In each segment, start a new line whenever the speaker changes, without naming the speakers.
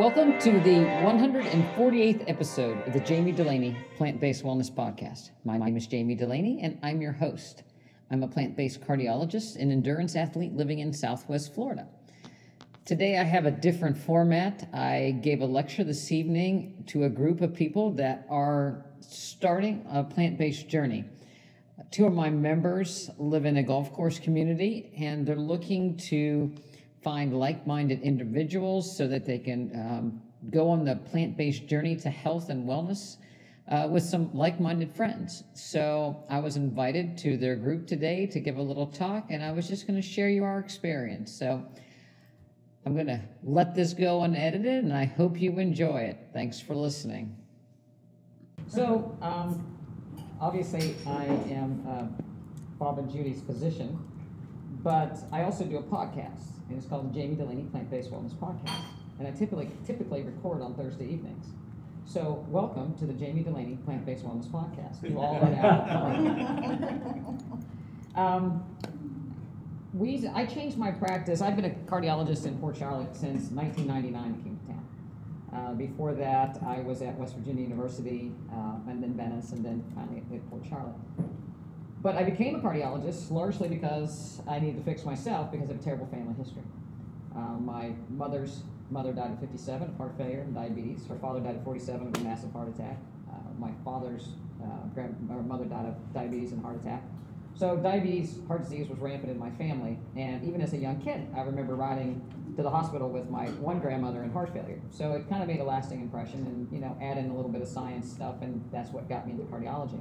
Welcome to the 148th episode of the Jami Dulaney Plant Based Wellness Podcast. My name is Jami Dulaney, and I'm your host. I'm a plant based cardiologist and endurance athlete living in Southwest Florida. Today, I have a different format. I gave a lecture this evening to a group of people that are starting a plant based journey. Two of my members live in a golf course community, and they're looking to find like minded individuals so that they can um, go on the plant based journey to health and wellness uh, with some like minded friends. So I was invited to their group today to give a little talk, and I was just going to share you our experience. So I'm going to let this go unedited, and I hope you enjoy it. Thanks for listening. So, um, obviously, I am uh, Bob and Judy's physician, but I also do a podcast and it's called the Jami Dulaney Plant Based Wellness Podcast. And I typically typically record on Thursday evenings. So welcome to the Jami Dulaney Plant Based Wellness Podcast. You all are out. um, we I changed my practice. I've been a cardiologist in Port Charlotte since 1999. I came to town. Uh, before that, I was at West Virginia University, uh, and then Venice, and then finally at Port Charlotte. But I became a cardiologist largely because I needed to fix myself because of a terrible family history. Uh, my mother's mother died at 57 of heart failure and diabetes. Her father died at 47 of a massive heart attack. Uh, my father's uh, grand, mother died of diabetes and heart attack. So diabetes, heart disease was rampant in my family, and even as a young kid, I remember riding to the hospital with my one grandmother in heart failure. So it kind of made a lasting impression, and you know, add in a little bit of science stuff, and that's what got me into cardiology.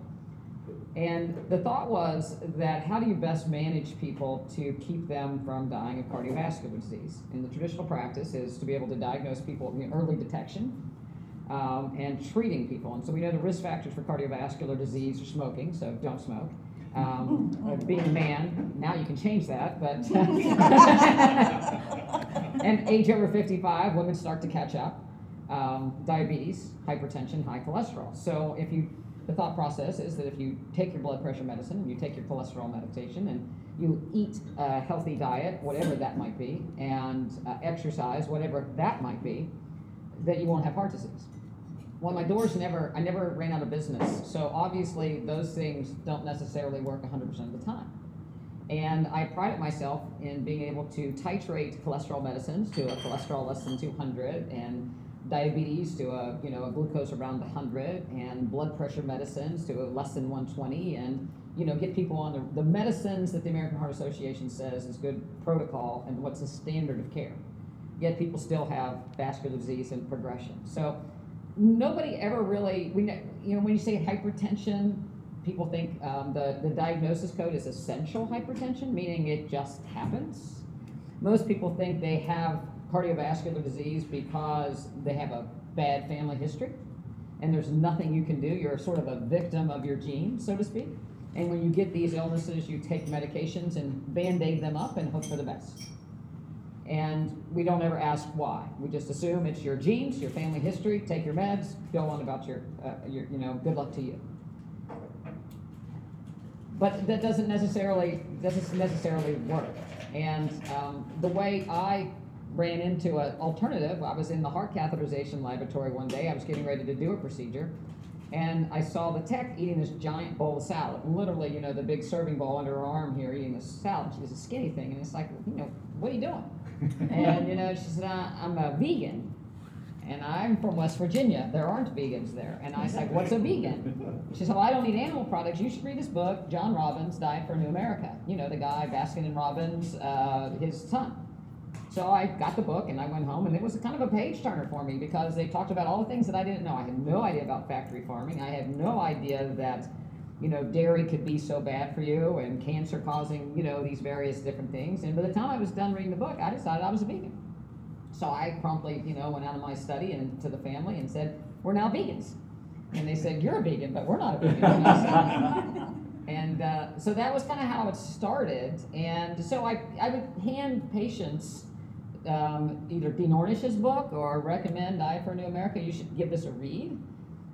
And the thought was that how do you best manage people to keep them from dying of cardiovascular disease? In the traditional practice is to be able to diagnose people in early detection um, and treating people. And so we know the risk factors for cardiovascular disease are smoking, so don't smoke. Um, being a man, now you can change that, but and age over 55, women start to catch up. Um, diabetes, hypertension, high cholesterol. So if you the thought process is that if you take your blood pressure medicine, and you take your cholesterol medication, and you eat a healthy diet, whatever that might be, and uh, exercise, whatever that might be, that you won't have heart disease. Well, my doors never, I never ran out of business. So obviously, those things don't necessarily work 100% of the time. And I prided myself in being able to titrate cholesterol medicines to a cholesterol less than 200 and diabetes to a you know a glucose around 100 and blood pressure medicines to a less than 120 and you know get people on the, the medicines that the american heart association says is good protocol and what's the standard of care. Yet people still have vascular disease and progression. So nobody ever really we you know when you say hypertension people think um, the, the diagnosis code is essential hypertension meaning it just happens. Most people think they have cardiovascular disease because they have a bad family history and there's nothing you can do. You're sort of a victim of your genes, so to speak. And when you get these illnesses, you take medications and band aid them up and hope for the best. And we don't ever ask why. We just assume it's your genes, your family history, take your meds, go on about your, uh, your you know, good luck to you. But that doesn't necessarily doesn't necessarily work. And um, the way I ran into an alternative. I was in the heart catheterization laboratory one day. I was getting ready to do a procedure. And I saw the tech eating this giant bowl of salad. Literally, you know, the big serving bowl under her arm here eating this salad. She was a skinny thing. And it's like, you know, what are you doing? and, you know, she said, I'm a vegan. And I'm from West Virginia. There aren't vegans there. And I was like, what's a vegan? She said, well, I don't eat animal products. You should read this book, John Robbins, Diet for a New America. You know, the guy, Baskin and Robbins, uh, his son. So I got the book and I went home, and it was kind of a page turner for me because they talked about all the things that I didn't know. I had no idea about factory farming. I had no idea that, you know, dairy could be so bad for you and cancer causing, you know, these various different things. And by the time I was done reading the book, I decided I was a vegan. So I promptly, you know, went out of my study and to the family and said, "We're now vegans." And they said, "You're a vegan, but we're not a vegan." and uh, so that was kind of how it started. And so I, I would hand patients um, either Dean Ornish's book or recommend Diet for a New America. You should give this a read.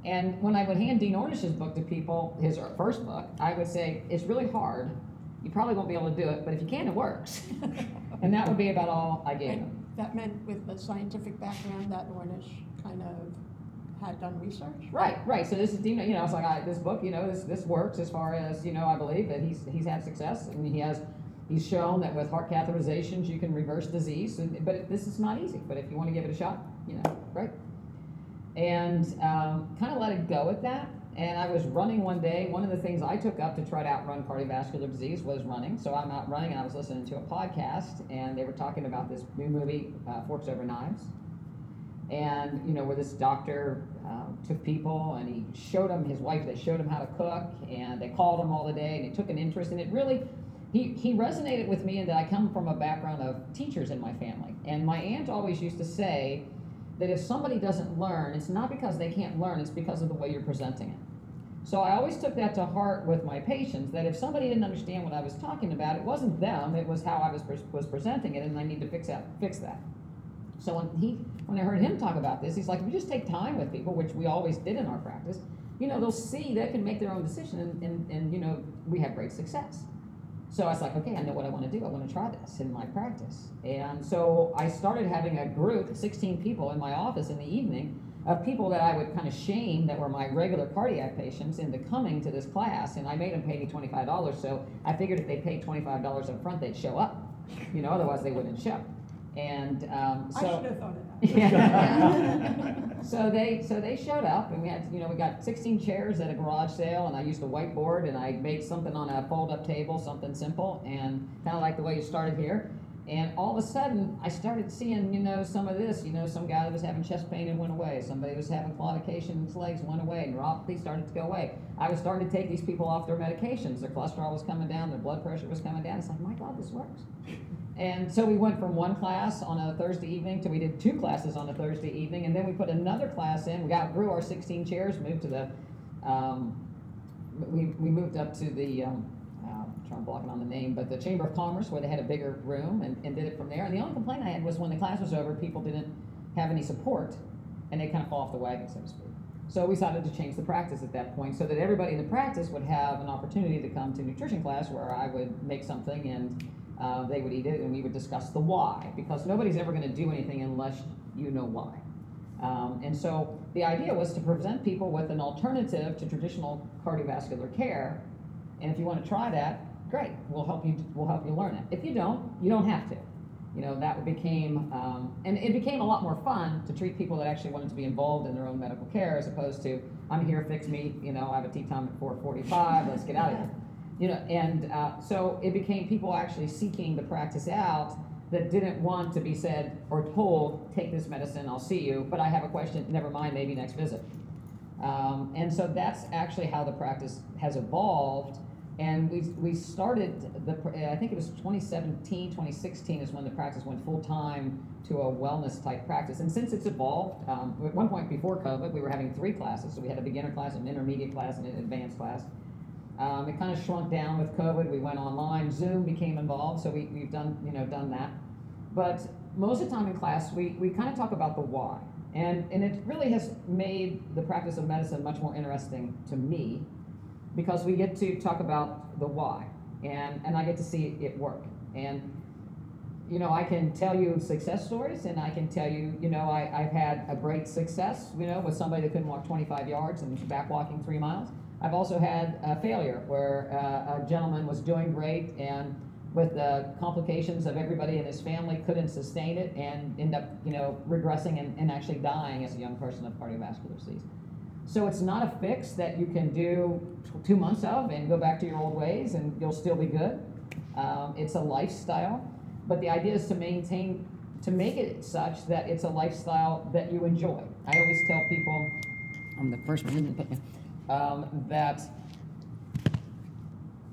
And when I would hand Dean Ornish's book to people, his first book, I would say, it's really hard. You probably won't be able to do it, but if you can, it works. and that would be about all I gave them.
that meant with the scientific background that Ornish kind of had done research?
Right, right. So this is, you know, you know, it's like I, this book, you know, this this works as far as you know. I believe that he's he's had success, and he has he's shown that with heart catheterizations you can reverse disease. And, but this is not easy. But if you want to give it a shot, you know, right. And um, kind of let it go at that. And I was running one day. One of the things I took up to try to outrun cardiovascular disease was running. So I'm out running, and I was listening to a podcast, and they were talking about this new movie, uh, Forks Over Knives and you know where this doctor um, took people and he showed them his wife they showed him how to cook and they called him all the day and he took an interest and it really he, he resonated with me in that i come from a background of teachers in my family. And my aunt always used to say that if somebody doesn't learn it's not because they can't learn it's because of the way you're presenting it. So i always took that to heart with my patients that if somebody didn't understand what i was talking about it wasn't them it was how i was, was presenting it and i need to fix that fix that so when he, when I heard him talk about this, he's like, if we just take time with people, which we always did in our practice, you know, they'll see they can make their own decision, and, and, and you know, we have great success. So I was like, okay, I know what I want to do. I want to try this in my practice. And so I started having a group, 16 people in my office in the evening, of people that I would kind of shame that were my regular cardiac patients into coming to this class. And I made them pay me $25. So I figured if they paid $25 up front, they'd show up. You know, otherwise they wouldn't show. And um,
I
so
should have thought of that.
Yeah. so they so they showed up and we had you know we got 16 chairs at a garage sale and I used a whiteboard and I made something on a fold up table something simple and kind of like the way you started here. And all of a sudden I started seeing you know some of this you know some guy that was having chest pain and went away somebody was having claudication in his legs went away and neuropathy started to go away. I was starting to take these people off their medications. Their cholesterol was coming down their blood pressure was coming down. It's like my God this works and so we went from one class on a Thursday evening to we did two classes on a Thursday evening, and then we put another class in. We got grew our 16 chairs, moved to the, um, we, we moved up to the, um, uh, I'm trying to block it on the name, but the Chamber of Commerce where they had a bigger room and, and did it from there. And the only complaint I had was when the class was over, people didn't have any support, and they kind of fall off the wagon, so to speak. So we decided to change the practice at that point so that everybody in the practice would have an opportunity to come to nutrition class where I would make something and uh, they would eat it, and we would discuss the why, because nobody's ever going to do anything unless you know why. Um, and so the idea was to present people with an alternative to traditional cardiovascular care. And if you want to try that, great. We'll help you. We'll help you learn it. If you don't, you don't have to. You know that became, um, and it became a lot more fun to treat people that actually wanted to be involved in their own medical care, as opposed to I'm here, fix me. You know, I have a tea time at 4:45. Let's get out of here you know, and uh, so it became people actually seeking the practice out that didn't want to be said or told, take this medicine, I'll see you, but I have a question, never mind, maybe next visit. Um, and so that's actually how the practice has evolved. And we, we started, the, I think it was 2017, 2016 is when the practice went full time to a wellness type practice. And since it's evolved, um, at one point before COVID, we were having three classes. So we had a beginner class, an intermediate class, and an advanced class. Um, it kind of shrunk down with COVID. We went online. Zoom became involved, so we, we've done you know done that. But most of the time in class, we, we kind of talk about the why, and and it really has made the practice of medicine much more interesting to me, because we get to talk about the why, and and I get to see it work. And you know, I can tell you success stories, and I can tell you, you know, I, I've had a great success, you know, with somebody that couldn't walk 25 yards and was back walking three miles. I've also had a failure where uh, a gentleman was doing great and with the complications of everybody in his family couldn't sustain it and end up, you know, regressing and, and actually dying as a young person of cardiovascular disease. So it's not a fix that you can do two months of and go back to your old ways and you'll still be good. Um, it's a lifestyle, but the idea is to maintain, to make it such that it's a lifestyle that you enjoy. I always tell people, I'm the first one to put um, that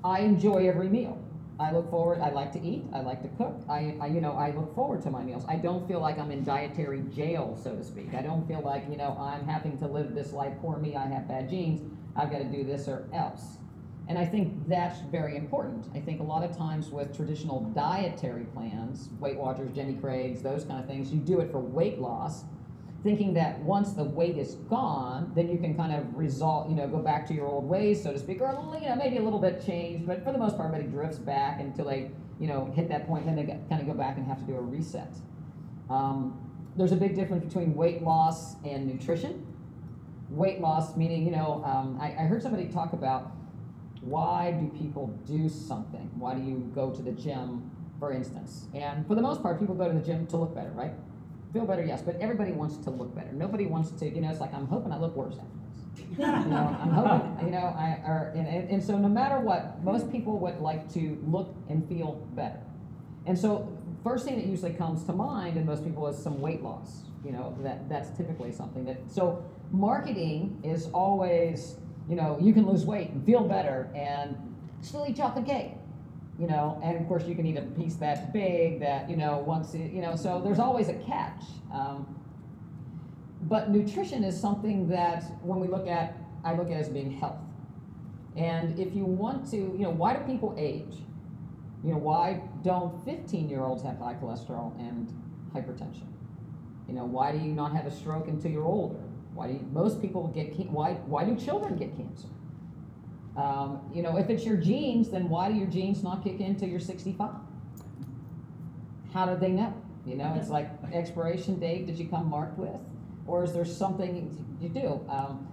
I enjoy every meal. I look forward. I like to eat. I like to cook. I, I, you know, I look forward to my meals. I don't feel like I'm in dietary jail, so to speak. I don't feel like you know I'm having to live this life. Poor me. I have bad genes. I've got to do this or else. And I think that's very important. I think a lot of times with traditional dietary plans, Weight Watchers, Jenny Craig's, those kind of things, you do it for weight loss thinking that once the weight is gone, then you can kind of result, you know, go back to your old ways, so to speak, or you know, maybe a little bit changed, but for the most part, everybody drifts back until they, you know, hit that point, point, then they kind of go back and have to do a reset. Um, there's a big difference between weight loss and nutrition. Weight loss meaning, you know, um, I, I heard somebody talk about why do people do something? Why do you go to the gym, for instance? And for the most part, people go to the gym to look better, right? Feel better, yes, but everybody wants to look better. Nobody wants to, you know, it's like I'm hoping I look worse after this. You know, I'm hoping, you know, I, or, and, and, and so no matter what, most people would like to look and feel better. And so, first thing that usually comes to mind in most people is some weight loss. You know, that that's typically something that. So, marketing is always, you know, you can lose weight and feel better and still eat chocolate cake. You know, and of course you can eat a piece that big that you know once it, you know. So there's always a catch. Um, but nutrition is something that when we look at, I look at as being health. And if you want to, you know, why do people age? You know, why don't 15 year olds have high cholesterol and hypertension? You know, why do you not have a stroke until you're older? Why do you, most people get, why, why do children get cancer? Um, you know, if it's your genes, then why do your genes not kick in till you're 65? How did they know? You know, it's like expiration date, did you come marked with? Or is there something you do? Um,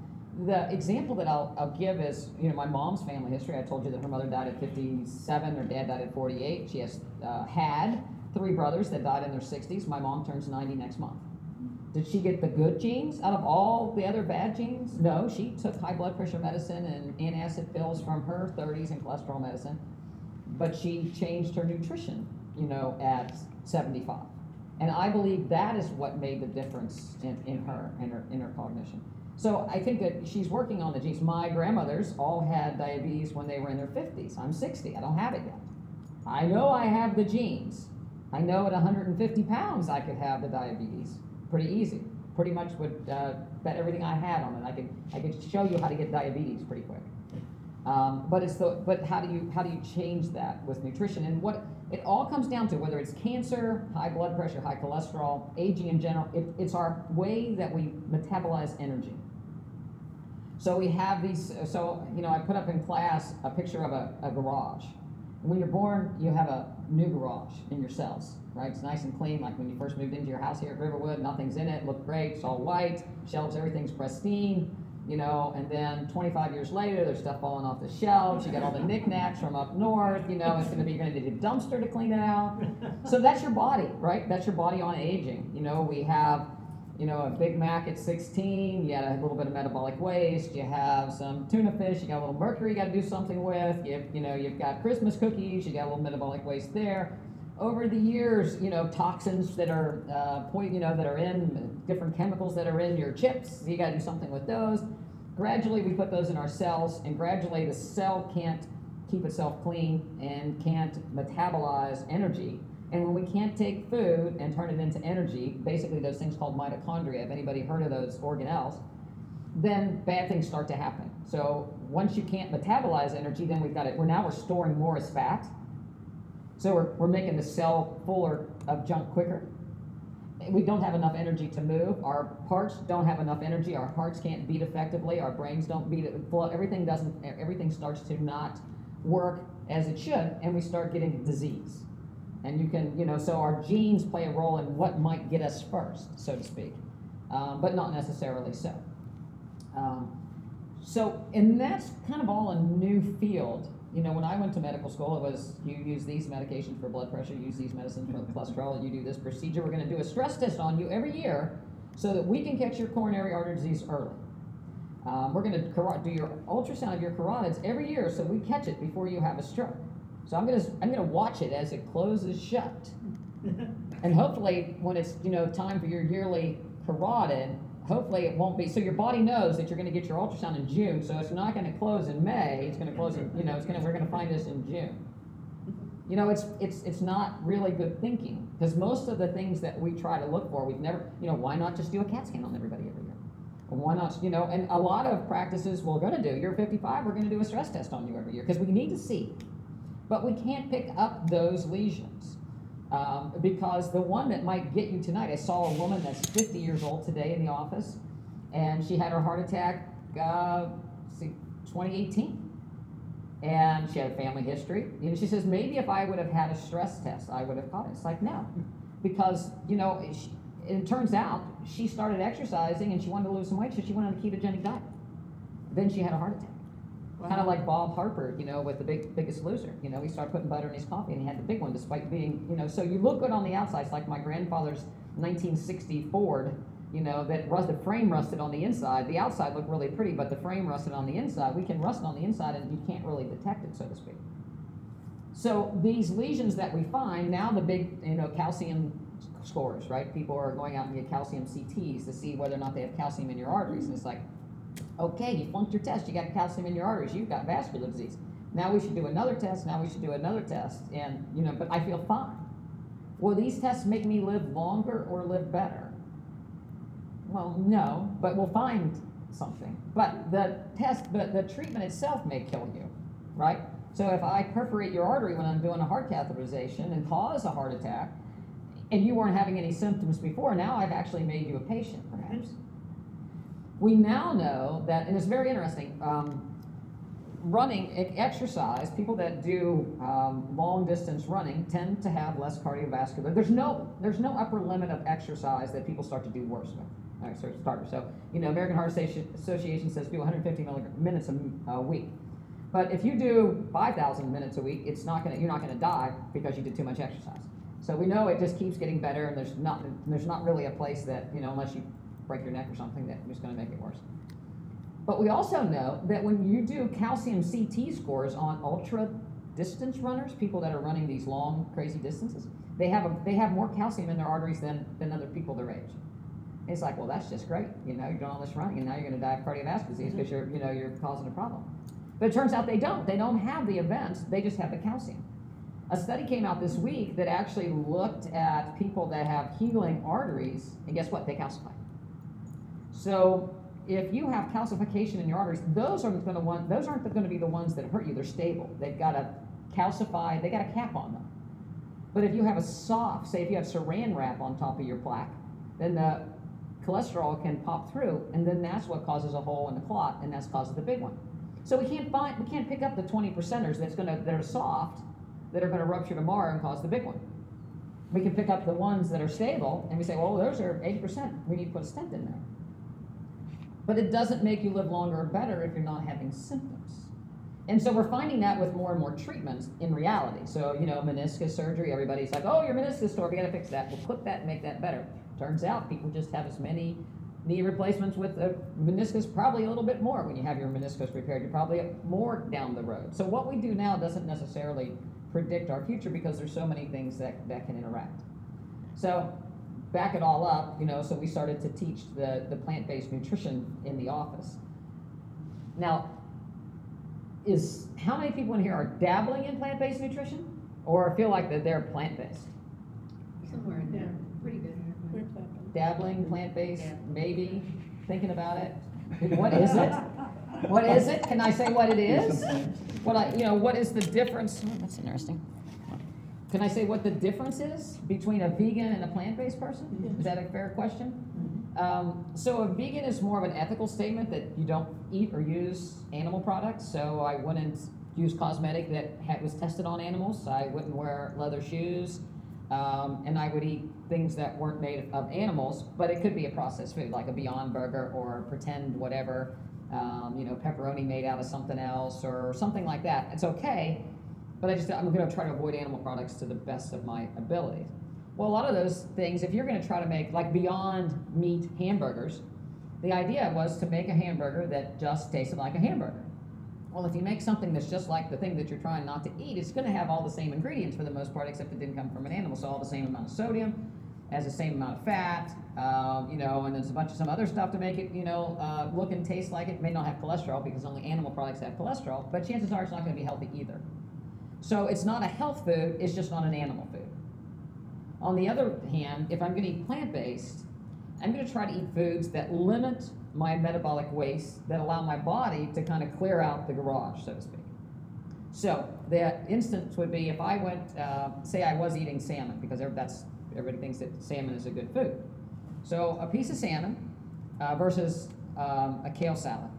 the example that I'll, I'll give is, you know, my mom's family history. I told you that her mother died at 57, her dad died at 48. She has uh, had three brothers that died in their 60s. My mom turns 90 next month. Did she get the good genes out of all the other bad genes? No, she took high blood pressure medicine and antacid pills from her 30s and cholesterol medicine, but she changed her nutrition, you know, at 75. And I believe that is what made the difference in, in her and her in her cognition. So I think that she's working on the genes. My grandmothers all had diabetes when they were in their 50s. I'm 60. I don't have it yet. I know I have the genes. I know at 150 pounds I could have the diabetes pretty easy. Pretty much would uh, bet everything I had on it. I could I could show you how to get diabetes pretty quick. Um, but it's the but how do you how do you change that with nutrition and what it all comes down to whether it's cancer, high blood pressure, high cholesterol, aging in general. It, it's our way that we metabolize energy. So we have these. So you know, I put up in class a picture of a, a garage. When you're born, you have a new garage in your cells, right? It's nice and clean, like when you first moved into your house here at Riverwood. Nothing's in it. Looked great. It's all white. Shelves, everything's pristine. You know, and then 25 years later, there's stuff falling off the shelves. You got all the knickknacks from up north. You know, it's to be you're to need a dumpster to clean it out. So that's your body, right? That's your body on aging. You know, we have you know, a Big Mac at 16, you had a little bit of metabolic waste, you have some tuna fish, you got a little mercury you got to do something with, you, you know, you've got Christmas cookies, you got a little metabolic waste there. Over the years, you know, toxins that are, uh, point, you know, that are in different chemicals that are in your chips, you got to do something with those. Gradually, we put those in our cells, and gradually, the cell can't keep itself clean and can't metabolize energy. And when we can't take food and turn it into energy, basically those things called mitochondria, if anybody heard of those organelles, then bad things start to happen. So once you can't metabolize energy, then we've got it. We're now we're storing more as fat. So we're, we're making the cell fuller of junk quicker. We don't have enough energy to move. Our parts don't have enough energy. Our hearts can't beat effectively. Our brains don't beat it. Everything doesn't. Everything starts to not work as it should, and we start getting disease. And you can, you know, so our genes play a role in what might get us first, so to speak, um, but not necessarily so. Um, so, and that's kind of all a new field. You know, when I went to medical school, it was you use these medications for blood pressure, use these medicines for cholesterol, you do this procedure. We're going to do a stress test on you every year so that we can catch your coronary artery disease early. Um, we're going to do your ultrasound of your carotids every year so we catch it before you have a stroke. So I'm gonna I'm gonna watch it as it closes shut, and hopefully when it's you know time for your yearly carotid, hopefully it won't be. So your body knows that you're gonna get your ultrasound in June, so it's not gonna close in May. It's gonna close in you know it's gonna we're gonna find this in June. You know it's it's it's not really good thinking because most of the things that we try to look for we've never you know why not just do a CAT scan on everybody every year. Why not, you know, and a lot of practices we're going to do. You're 55, we're going to do a stress test on you every year because we need to see but we can't pick up those lesions. Um, because the one that might get you tonight, I saw a woman that's 50 years old today in the office, and she had her heart attack, uh, see, 2018. And she had a family history. You know, she says, maybe if I would have had a stress test, I would have caught it. It's like, no. because you know it, it turns out she started exercising and she wanted to lose some weight, so she went on a ketogenic diet. Then she had a heart attack. Kind of like Bob Harper, you know, with the big Biggest Loser. You know, he started putting butter in his coffee, and he had the big one, despite being, you know. So you look good on the outside. It's like my grandfather's 1960 Ford. You know, that rust, the frame rusted on the inside. The outside looked really pretty, but the frame rusted on the inside. We can rust on the inside, and you can't really detect it, so to speak. So these lesions that we find now, the big, you know, calcium scores, right? People are going out and get calcium CTs to see whether or not they have calcium in your arteries, and it's like, okay, you flunked your test, you got calcium in your arteries, you've got vascular disease. Now we should do another test. Now we should do another test, and you know, but I feel fine. Will these tests make me live longer or live better? Well, no, but we'll find something. But the test, but the treatment itself may kill you, right? So if I perforate your artery when I'm doing a heart catheterization and cause a heart attack, and you weren't having any symptoms before, now I've actually made you a patient, perhaps. We now know that, and it's very interesting. Um, running exercise, people that do um, long distance running tend to have less cardiovascular. There's no there's no upper limit of exercise that people start to do worse with. So starter. So you know, American Heart Association says do 150 millig- minutes a week. But if you do 5,000 minutes a week, it's not gonna you're not gonna die because you did too much exercise. So we know it just keeps getting better, and there's not there's not really a place that you know unless you break your neck or something that is going to make it worse. But we also know that when you do calcium CT scores on ultra distance runners, people that are running these long, crazy distances, they have a, they have more calcium in their arteries than, than other people their age. It's like, well, that's just great. You know, you're doing all this running, and now you're going to die of cardiovascular disease mm-hmm. because you're, you know, you're causing a problem. But it turns out they don't. They don't have the events. They just have the calcium. A study came out this week that actually looked at people that have healing arteries, and guess what? They calcify. So if you have calcification in your arteries, those aren't going to those aren't going to be the ones that hurt you. They're stable. They've got a calcified. They got a cap on them. But if you have a soft, say if you have Saran wrap on top of your plaque, then the cholesterol can pop through, and then that's what causes a hole in the clot, and that's causes the big one. So we can't find we can't pick up the 20 percenters that's going to that are soft, that are going to rupture tomorrow and cause the big one. We can pick up the ones that are stable, and we say, well, those are 80 percent. We need to put a stent in there. But it doesn't make you live longer or better if you're not having symptoms. And so we're finding that with more and more treatments in reality. So, you know, meniscus surgery, everybody's like, oh, your meniscus tore, we gotta fix that. We'll put that and make that better. Turns out people just have as many knee replacements with a meniscus, probably a little bit more when you have your meniscus repaired. You're probably more down the road. So what we do now doesn't necessarily predict our future because there's so many things that, that can interact. So back it all up, you know, so we started to teach the, the plant-based nutrition in the office. Now, is how many people in here are dabbling in plant-based nutrition or feel like that they're plant-based?
Somewhere in there, pretty good.
We're planting.
Dabbling, plant-based,
Yeah.
maybe, thinking about it? What is it? What is it? Can I say what it is? What I, you know, what is the difference? Oh, that's interesting. Can I say what the difference is between a vegan and a plant-based person? Is that a fair question? Um, so a vegan is more of an ethical statement that you don't eat or use animal products. So I wouldn't use cosmetic that had, was tested on animals. I wouldn't wear leather shoes, um, and I would eat things that weren't made of animals. But it could be a processed food, like a Beyond Burger or pretend whatever, um, you know, pepperoni made out of something else or something like that. It's okay, but I just I'm going to try to avoid animal products to the best of my ability. Well, a lot of those things, if you're going to try to make like Beyond Meat hamburgers, the idea was to make a hamburger that just tasted like a hamburger. Well, if you make something that's just like the thing that you're trying not to eat, it's going to have all the same ingredients for the most part, except it didn't come from an animal. So all the same amount of sodium, has the same amount of fat, um, you know, and there's a bunch of some other stuff to make it, you know, uh, look and taste like it. It may not have cholesterol because only animal products have cholesterol, but chances are it's not going to be healthy either. So it's not a health food, it's just not an animal food. On the other hand, if I'm going to eat plant based, I'm going to try to eat foods that limit my metabolic waste, that allow my body to kind of clear out the garage, so to speak. So the instance would be if I went, uh, say I was eating salmon, because that's everybody thinks that salmon is a good food. So a piece of salmon uh, versus um, a kale salad.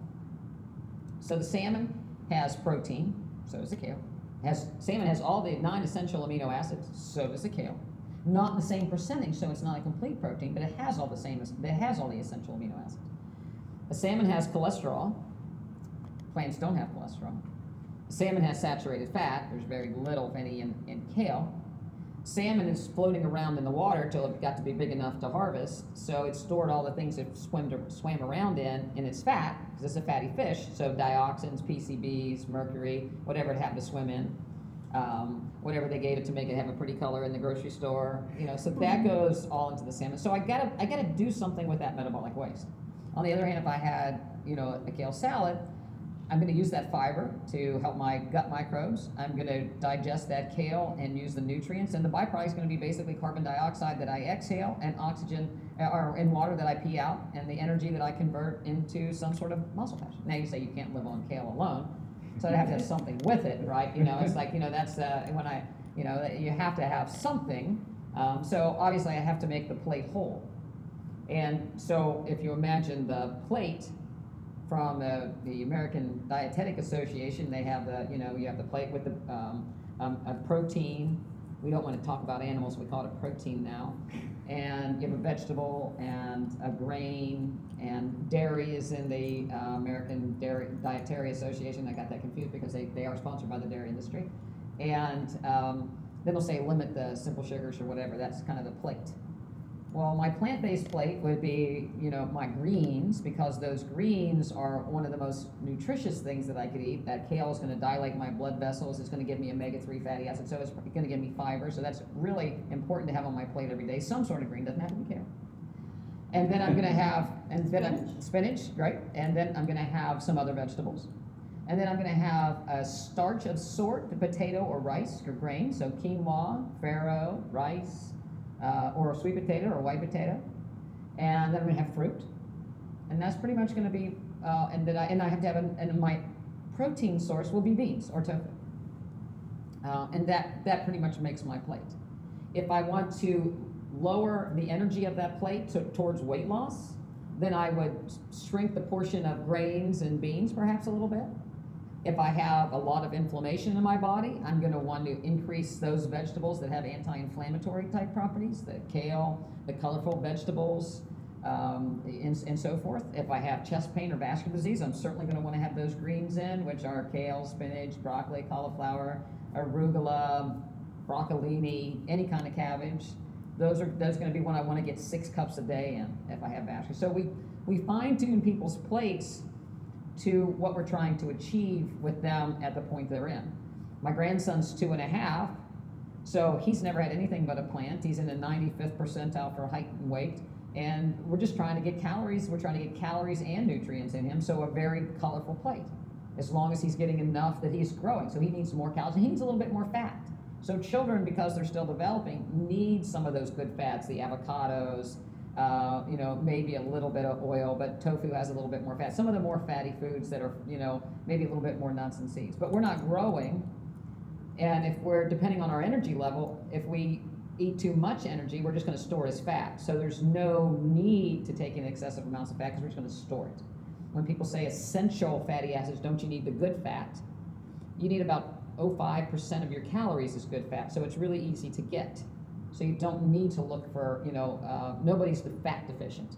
So the salmon has protein, so does the kale. Has salmon has all the nine essential amino acids, so does the kale. Not the same percentage, so it's not a complete protein, but it has all the same, it has all the essential amino acids. A salmon has cholesterol. Plants don't have cholesterol. Salmon has saturated fat. There's very little, if any, in, in kale. Salmon is floating around in the water till it got to be big enough to harvest. So it stored all the things it swam, swam around in in its fat, because it's a fatty fish. So dioxins, PCBs, mercury, whatever it happened to swim in, um, whatever they gave it to make it have a pretty color in the grocery store. You know, so that goes all into the salmon. So I gotta, I gotta do something with that metabolic waste. On the other hand, if I had, you know, a kale salad, I'm going to use that fiber to help my gut microbes. I'm going to digest that kale and use the nutrients, and the byproduct is going to be basically carbon dioxide that I exhale and oxygen uh, or in water that I pee out, and the energy that I convert into some sort of muscle mass. Now you say you can't live on kale alone, so I have to have something with it, right? You know, it's like you know that's uh, when I, you know, you have to have something. Um, so obviously I have to make the plate whole, and so if you imagine the plate from uh, the American Dietetic Association. They have the, you know, you have the plate with the um, um, a protein. We don't want to talk about animals. We call it a protein now. And you have a vegetable and a grain, and dairy is in the uh, American Dairy Dietary Association. I got that confused because they, they are sponsored by the dairy industry. And um, then they'll say limit the simple sugars or whatever. That's kind of the plate. Well, my plant-based plate would be, you know, my greens because those greens are one of the most nutritious things that I could eat. That kale is going to dilate my blood vessels. It's going to give me omega-3 fatty acids, so it's going to give me fiber. So that's really important to have on my plate every day. Some sort of green doesn't have to be kale. And then I'm going to have, and then I'm, spinach, right? And then I'm going to have some other vegetables. And then I'm going to have a starch of sort, the potato or rice or grain. So quinoa, farro, rice uh, or a sweet potato or a white potato, and then I'm gonna have fruit, and that's pretty much gonna be. Uh, and then I and I have to have an, and my protein source will be beans or tofu, uh, and that that pretty much makes my plate. If I want to lower the energy of that plate to, towards weight loss, then I would shrink the portion of grains and beans perhaps a little bit. If I have a lot of inflammation in my body, I'm going to want to increase those vegetables that have anti-inflammatory type properties, the kale, the colorful vegetables, um, and, and so forth. If I have chest pain or vascular disease, I'm certainly going to want to have those greens in, which are kale, spinach, broccoli, cauliflower, arugula, broccolini, any kind of cabbage. Those are those going to be when I want to get six cups a day in if I have vascular. So we we fine tune people's plates to what we're trying to achieve with them at the point they're in. My grandson's two and a half, so he's never had anything but a plant. He's in the 95th percentile for height and weight, and we're just trying to get calories. We're trying to get calories and nutrients in him, so a very colorful plate. As long as he's getting enough that he's growing, so he needs more calories. He needs a little bit more fat. So children, because they're still developing, need some of those good fats, the avocados, uh, you know, maybe a little bit of oil, but tofu has a little bit more fat. Some of the more fatty foods that are, you know, maybe a little bit more nuts and seeds. But we're not growing, and if we're depending on our energy level, if we eat too much energy, we're just going to store as fat. So there's no need to take in excessive amounts of fat because we're just going to store it. When people say essential fatty acids, don't you need the good fat? You need about 05% of your calories is good fat, so it's really easy to get. So you don't need to look for, you know, uh, nobody's fat deficient.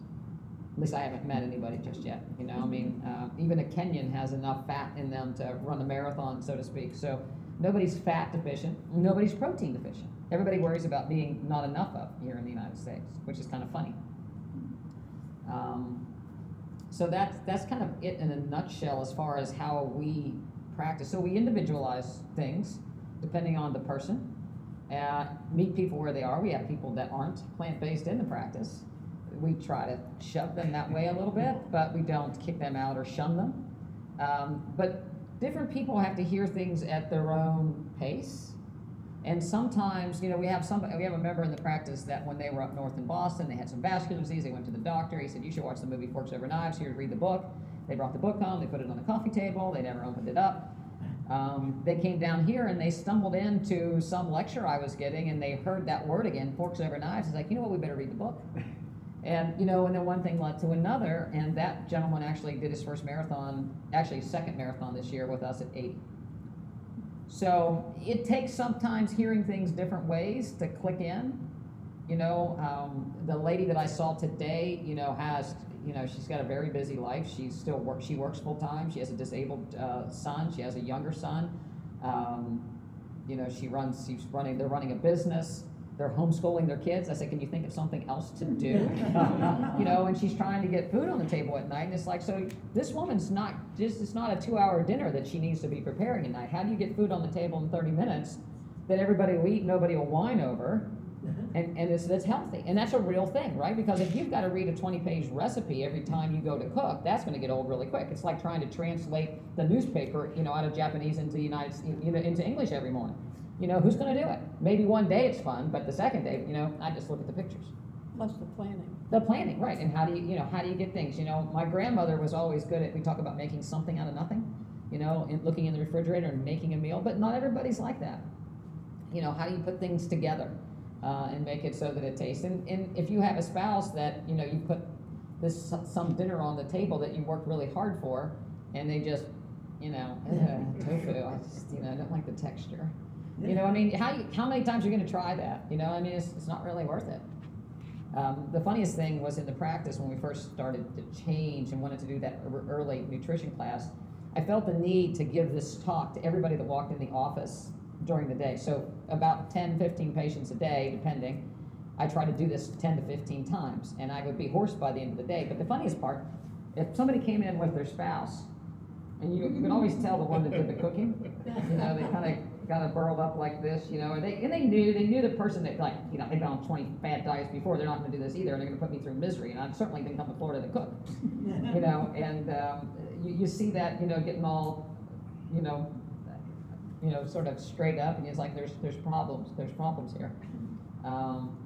At least I haven't met anybody just yet. You know, I mean, uh, even a Kenyan has enough fat in them to run a marathon, so to speak. So nobody's fat deficient. Nobody's protein deficient. Everybody worries about being not enough of here in the United States, which is kind of funny. Um, so that's that's kind of it in a nutshell as far as how we practice. So we individualize things depending on the person. Uh, meet people where they are. We have people that aren't plant-based in the practice. We try to shove them that way a little bit, but we don't kick them out or shun them. Um, but different people have to hear things at their own pace. And sometimes, you know, we have some. We have a member in the practice that when they were up north in Boston, they had some vascular disease. They went to the doctor. He said, "You should watch the movie Forks Over Knives. Here, read the book." They brought the book home. They put it on the coffee table. They never opened it up. Um, they came down here and they stumbled into some lecture I was getting, and they heard that word again, "Forks Over Knives." It's like, you know what? We better read the book. And you know, and then one thing led to another, and that gentleman actually did his first marathon, actually second marathon this year with us at 80. So it takes sometimes hearing things different ways to click in. You know, um, the lady that I saw today, you know, has, you know, she's got a very busy life. She's still work. She works full time. She has a disabled uh, son. She has a younger son. Um, you know, she runs. She's running. They're running a business. They're homeschooling their kids. I said, can you think of something else to do? you know, and she's trying to get food on the table at night. And it's like, so this woman's not just. It's not a two-hour dinner that she needs to be preparing at night. How do you get food on the table in 30 minutes that everybody will eat, nobody will whine over? Mm-hmm. And, and it's, that's healthy. And that's a real thing, right? Because if you've got to read a 20 page recipe every time you go to cook, that's going to get old really quick. It's like trying to translate the newspaper, you know, out of Japanese into United, you know, into English every morning. You know, who's going to do it? Maybe one day it's fun, but the second day, you know, I just look at the pictures.
Plus the planning.
The planning, right? And how do you, you know, how do you get things? You know, my grandmother was always good at. We talk about making something out of nothing. You know, and looking in the refrigerator and making a meal. But not everybody's like that. You know, how do you put things together uh, and make it so that it tastes? And, and if you have a spouse that you know you put this some dinner on the table that you worked really hard for, and they just, you know, tofu. I just, you know, I don't like the texture. You know, I mean, how you, how many times are you going to try that? You know, I mean, it's, it's not really worth it. Um, the funniest thing was in the practice when we first started to change and wanted to do that early nutrition class. I felt the need to give this talk to everybody that walked in the office during the day. So about 10, 15 patients a day, depending. I try to do this 10 to 15 times, and I would be hoarse by the end of the day. But the funniest part, if somebody came in with their spouse, and you, you can always tell the one that did the cooking, you know, they kind of kind of burled up like this, you know, and they and they knew they knew the person that like you know they've been on 20 bad diets before. They're not going to do this either, and they're going to put me through misery. And I certainly didn't come to Florida to cook, you know. And um, you, you see that you know getting all, you know, you know sort of straight up, and he's like there's there's problems there's problems here. Um,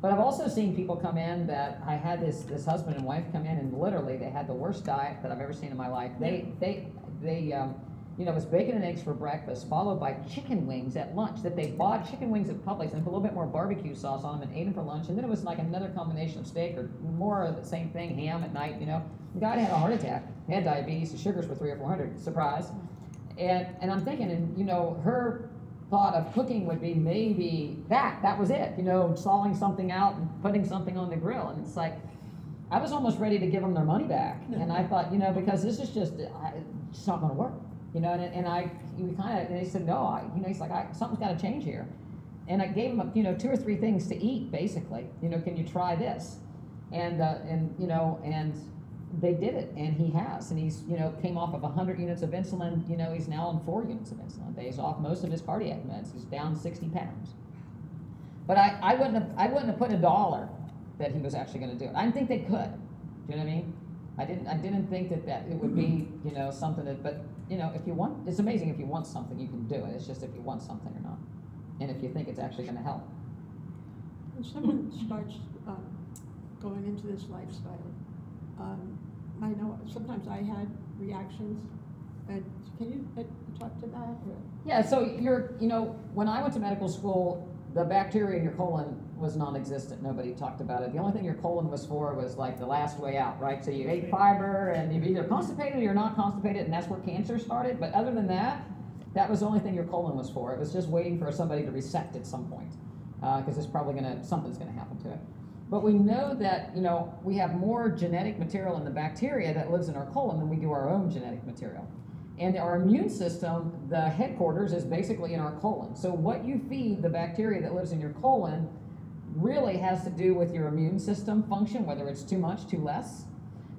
but I've also seen people come in that I had this this husband and wife come in and literally they had the worst diet that I've ever seen in my life. They they they um, you know it was bacon and eggs for breakfast, followed by chicken wings at lunch. That they bought chicken wings at Publix and put a little bit more barbecue sauce on them and ate them for lunch. And then it was like another combination of steak or more of the same thing, ham at night. You know, the guy had a heart attack, had diabetes, his sugars were three or four hundred. Surprise. And and I'm thinking, and you know her thought of cooking would be maybe that that was it you know sawing something out and putting something on the grill. And it's like i was almost ready to give them their money back. And i thought you know because this is just I, it's not going to work you know and, and i we kind of and they said no i you know he's like I, something's got to change here. And i gave him you know two or three things to eat basically you know can you try this? And uh, and you know and they did it and he has and he's you know came off of 100 units of insulin you know he's now on four units of insulin He's off most of his cardiac meds he's down 60 pounds. But i, I wouldn't have i wouldn't have put a dollar that he was actually going to do it. I didn't think they could do you know what i mean? I didn't i didn't think that that it would be you know something that but you know if you want it's amazing if you want something you can do it it's just if you want something or not and if you think it's actually going to help.
When someone starts um, going into this lifestyle, um, I know sometimes I had reactions. And can you uh, talk to that? or-
Yeah, so you're, you know, when I went to medical school, the bacteria in your colon was non-existent. Nobody talked about it. The only thing your colon was for was like the last way out, right? So you ate fiber and you're either constipated or you're not constipated, and that's where cancer started. But other than that, that was the only thing your colon was for. It was just waiting for somebody to resect at some point, because it's probably gonna something's gonna happen to it. But we know that you know we have more genetic material in the bacteria that lives in our colon than we do our own genetic material. And our immune system, the headquarters is basically in our colon. So what you feed the bacteria that lives in your colon really has to do with your immune system function, whether it's too much, too less,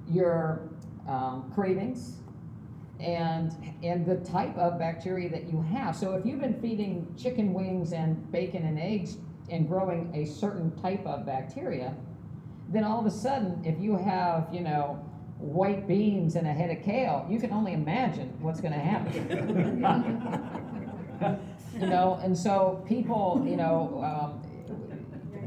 your um, cravings, and and the type of bacteria that you have. So if you've been feeding chicken wings and bacon and eggs and growing a certain type of bacteria, then all of a sudden, if you have, you know, white beans and a head of kale, you can only imagine what's going to happen. you know, and so people, you know, um,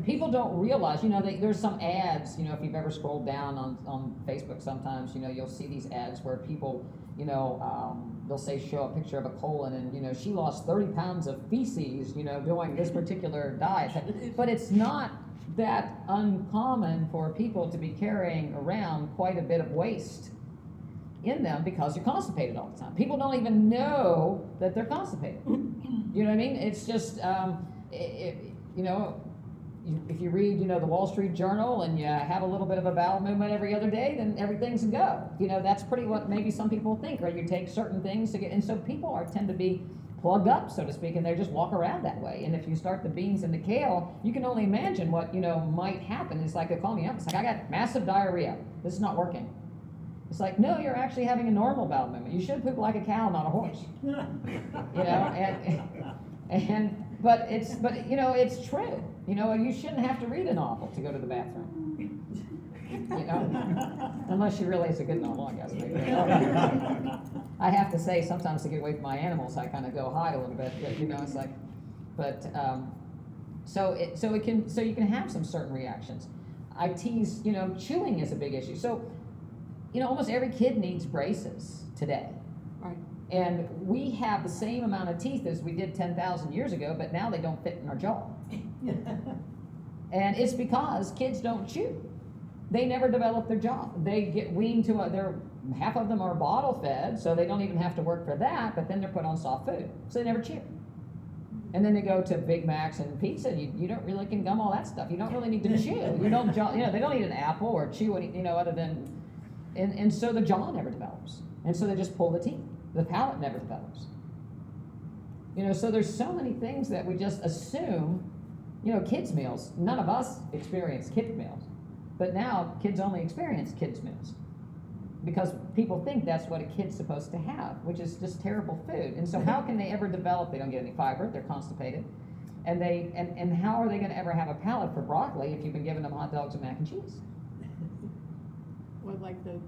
people don't realize, you know, they, there's some ads, you know, if you've ever scrolled down on, on Facebook sometimes, you know, you'll see these ads where people, you know, um, they'll say, show a picture of a colon and, you know, she lost 30 pounds of feces, you know, doing this particular diet. But it's not that uncommon for people to be carrying around quite a bit of waste in them because you're constipated all the time. People don't even know that they're constipated. You know what I mean? It's just, um, i i you know, you, if you read, you know, the Wall Street Journal and you have a little bit of a bowel movement every other day, then everything's a go. You know, that's pretty what maybe some people think, right? You take certain things to get, and so people are tend to be plugged up, so to speak, and they just walk around that way. And if you start the beans and the kale, you can only imagine what you know might happen. It's like they call me up. It's like I got massive diarrhea. This is not working. It's like no, you're actually having a normal bowel movement. You should poop like a cow, not a horse. You know, and and but it's but you know it's true. You know, you shouldn't have to read a novel to go to the bathroom. You know, unless you really it's a good novel, I guess. Maybe. I have to say, sometimes to get away from my animals, I kind of go hide a little bit. But, you know, it's like, but um, so it so it can so you can have some certain reactions. I tease, you know, chewing is a big issue. So, you know, almost every kid needs braces today. And we have the same amount of teeth as we did 10,000 years ago, but now they don't fit in our jaw. And it's because kids don't chew. They never develop their jaw. They get weaned to a, they're, half of them are bottle fed, so they don't even have to work for that, but then they're put on soft food. So they never chew. And then they go to Big Macs and pizza, you, you don't really can gum all that stuff. You don't really need to chew. You don't, jaw, you know, they don't eat an apple or chew any, you know, other than, and, and so the jaw never develops. And so they just pull the teeth. The palate never develops. You know, so there's so many things that we just assume, you know, kids' meals. None of us experience kids' meals. But now kids only experience kids' meals. Because people think that's what a kid's supposed to have, which is just terrible food. And so how can they ever develop? They don't get any fiber, they're constipated. And they and, and how are they gonna ever have a palate for broccoli if you've been giving them hot dogs and mac and cheese?
Or like the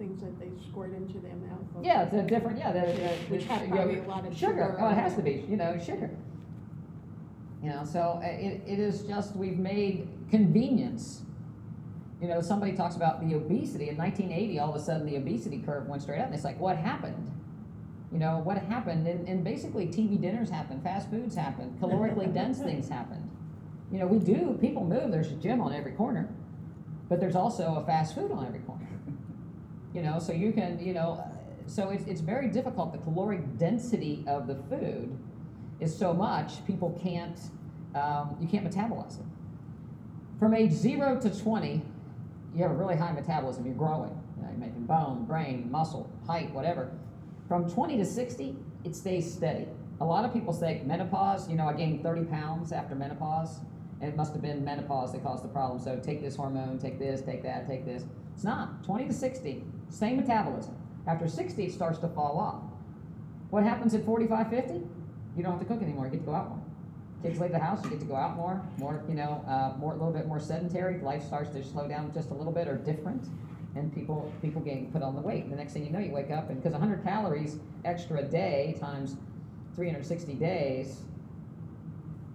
things that they squirt into their mouth.
Yeah, it's a different, yeah, the, the.
Which have probably a lot of sugar
Oh, it has to be, you know, sugar. You know, so uh, it, it is just, we've made convenience. You know, somebody talks about the obesity, in nineteen eighty, all of a sudden the obesity curve went straight up, and it's like, what happened? You know, what happened? And, and basically TV dinners happened, fast foods happened, calorically dense things happened. You know, we do, people move, there's a gym on every corner, but there's also a fast food on every corner. You know, so you can, you know, so it's, it's very difficult. The caloric density of the food is so much, people can't, um, you can't metabolize it. From age zero to 20, you have a really high metabolism, you're growing. You know, you're making bone, brain, muscle, height, whatever. From 20 to 60, it stays steady. A lot of people say menopause, you know, I gained 30 pounds after menopause, and it must have been menopause that caused the problem. So take this hormone, take this, take that, take this. It's not. 20 to 60, same metabolism. After 60, it starts to fall off. What happens at 45, 50? You don't have to cook anymore, you get to go out more. Kids leave the house, you get to go out more, more, you know, uh, more, a little bit more sedentary. Life starts to slow down just a little bit or different, and people people gain put on the weight. And the next thing you know, you wake up and because 100 calories extra a day times 360 days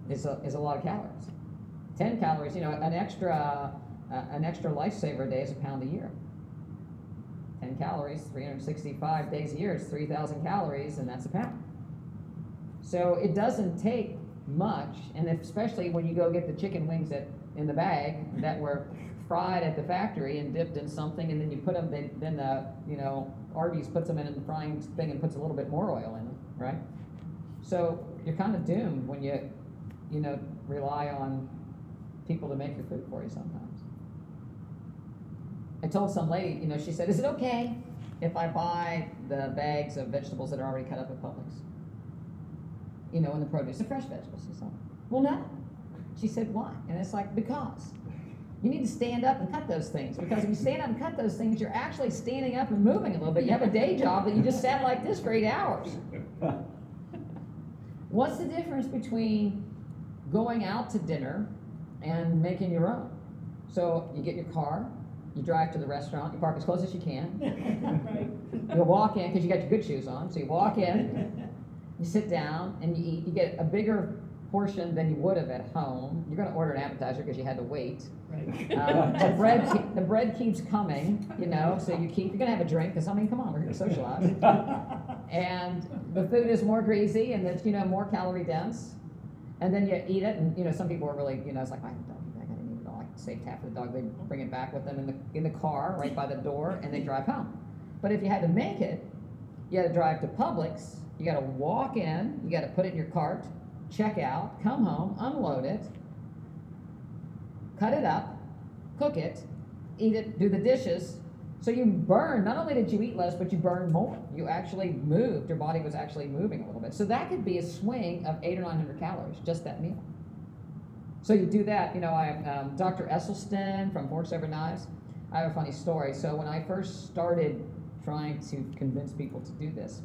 is a, is a lot of calories. 10 calories, you know, an extra uh, an extra lifesaver a day is a pound a year. 10 calories, 365 days a year is 3,000 calories, and that's a pound. So it doesn't take much, and especially when you go get the chicken wings that in the bag that were fried at the factory and dipped in something, and then you put them, then, then the you know Arby's puts them in the frying thing and puts a little bit more oil in them, right? So you're kind of doomed when you you know rely on people to make your food for you sometimes. I told some lady, you know, she said, "Is it okay if I buy the bags of vegetables that are already cut up at Publix?" You know, in the produce, the fresh vegetables She said, Well, no. She said, "Why?" And it's like because. You need to stand up and cut those things because if you stand up and cut those things, you're actually standing up and moving a little bit. You have a day job that you just sat like this for eight hours. What's the difference between going out to dinner and making your own? So you get your car, you drive to the restaurant, you park as close as you can. You walk in because you got your good shoes on. So you walk in, you sit down, and you eat. You get a bigger portion than you would have at home. You're going to order an appetizer because you had to wait. Um, the bread, ke- the bread keeps coming, you know. So you keep. You're going to have a drink because I mean, come on, we're here to socialize. and the food is more greasy and it's you know more calorie dense. And then you eat it, and you know some people are really you know it's like I have saved half of the dog. They bring it back with them in the in the car right by the door, and they drive home. But if you had to make it, you had to drive to Publix. You got to walk in. You got to put it in your cart, check out, come home, unload it. cut it up, cook it, eat it, do the dishes. So you burn, not only did you eat less, but you burned more. You actually moved, your body was actually moving a little bit. So that could be a swing of eight or 900 calories, just that meal. So you do that, you know, I um, Dr. Esselstyn from Forks Over Knives. I have a funny story. So when I first started trying to convince people to do this,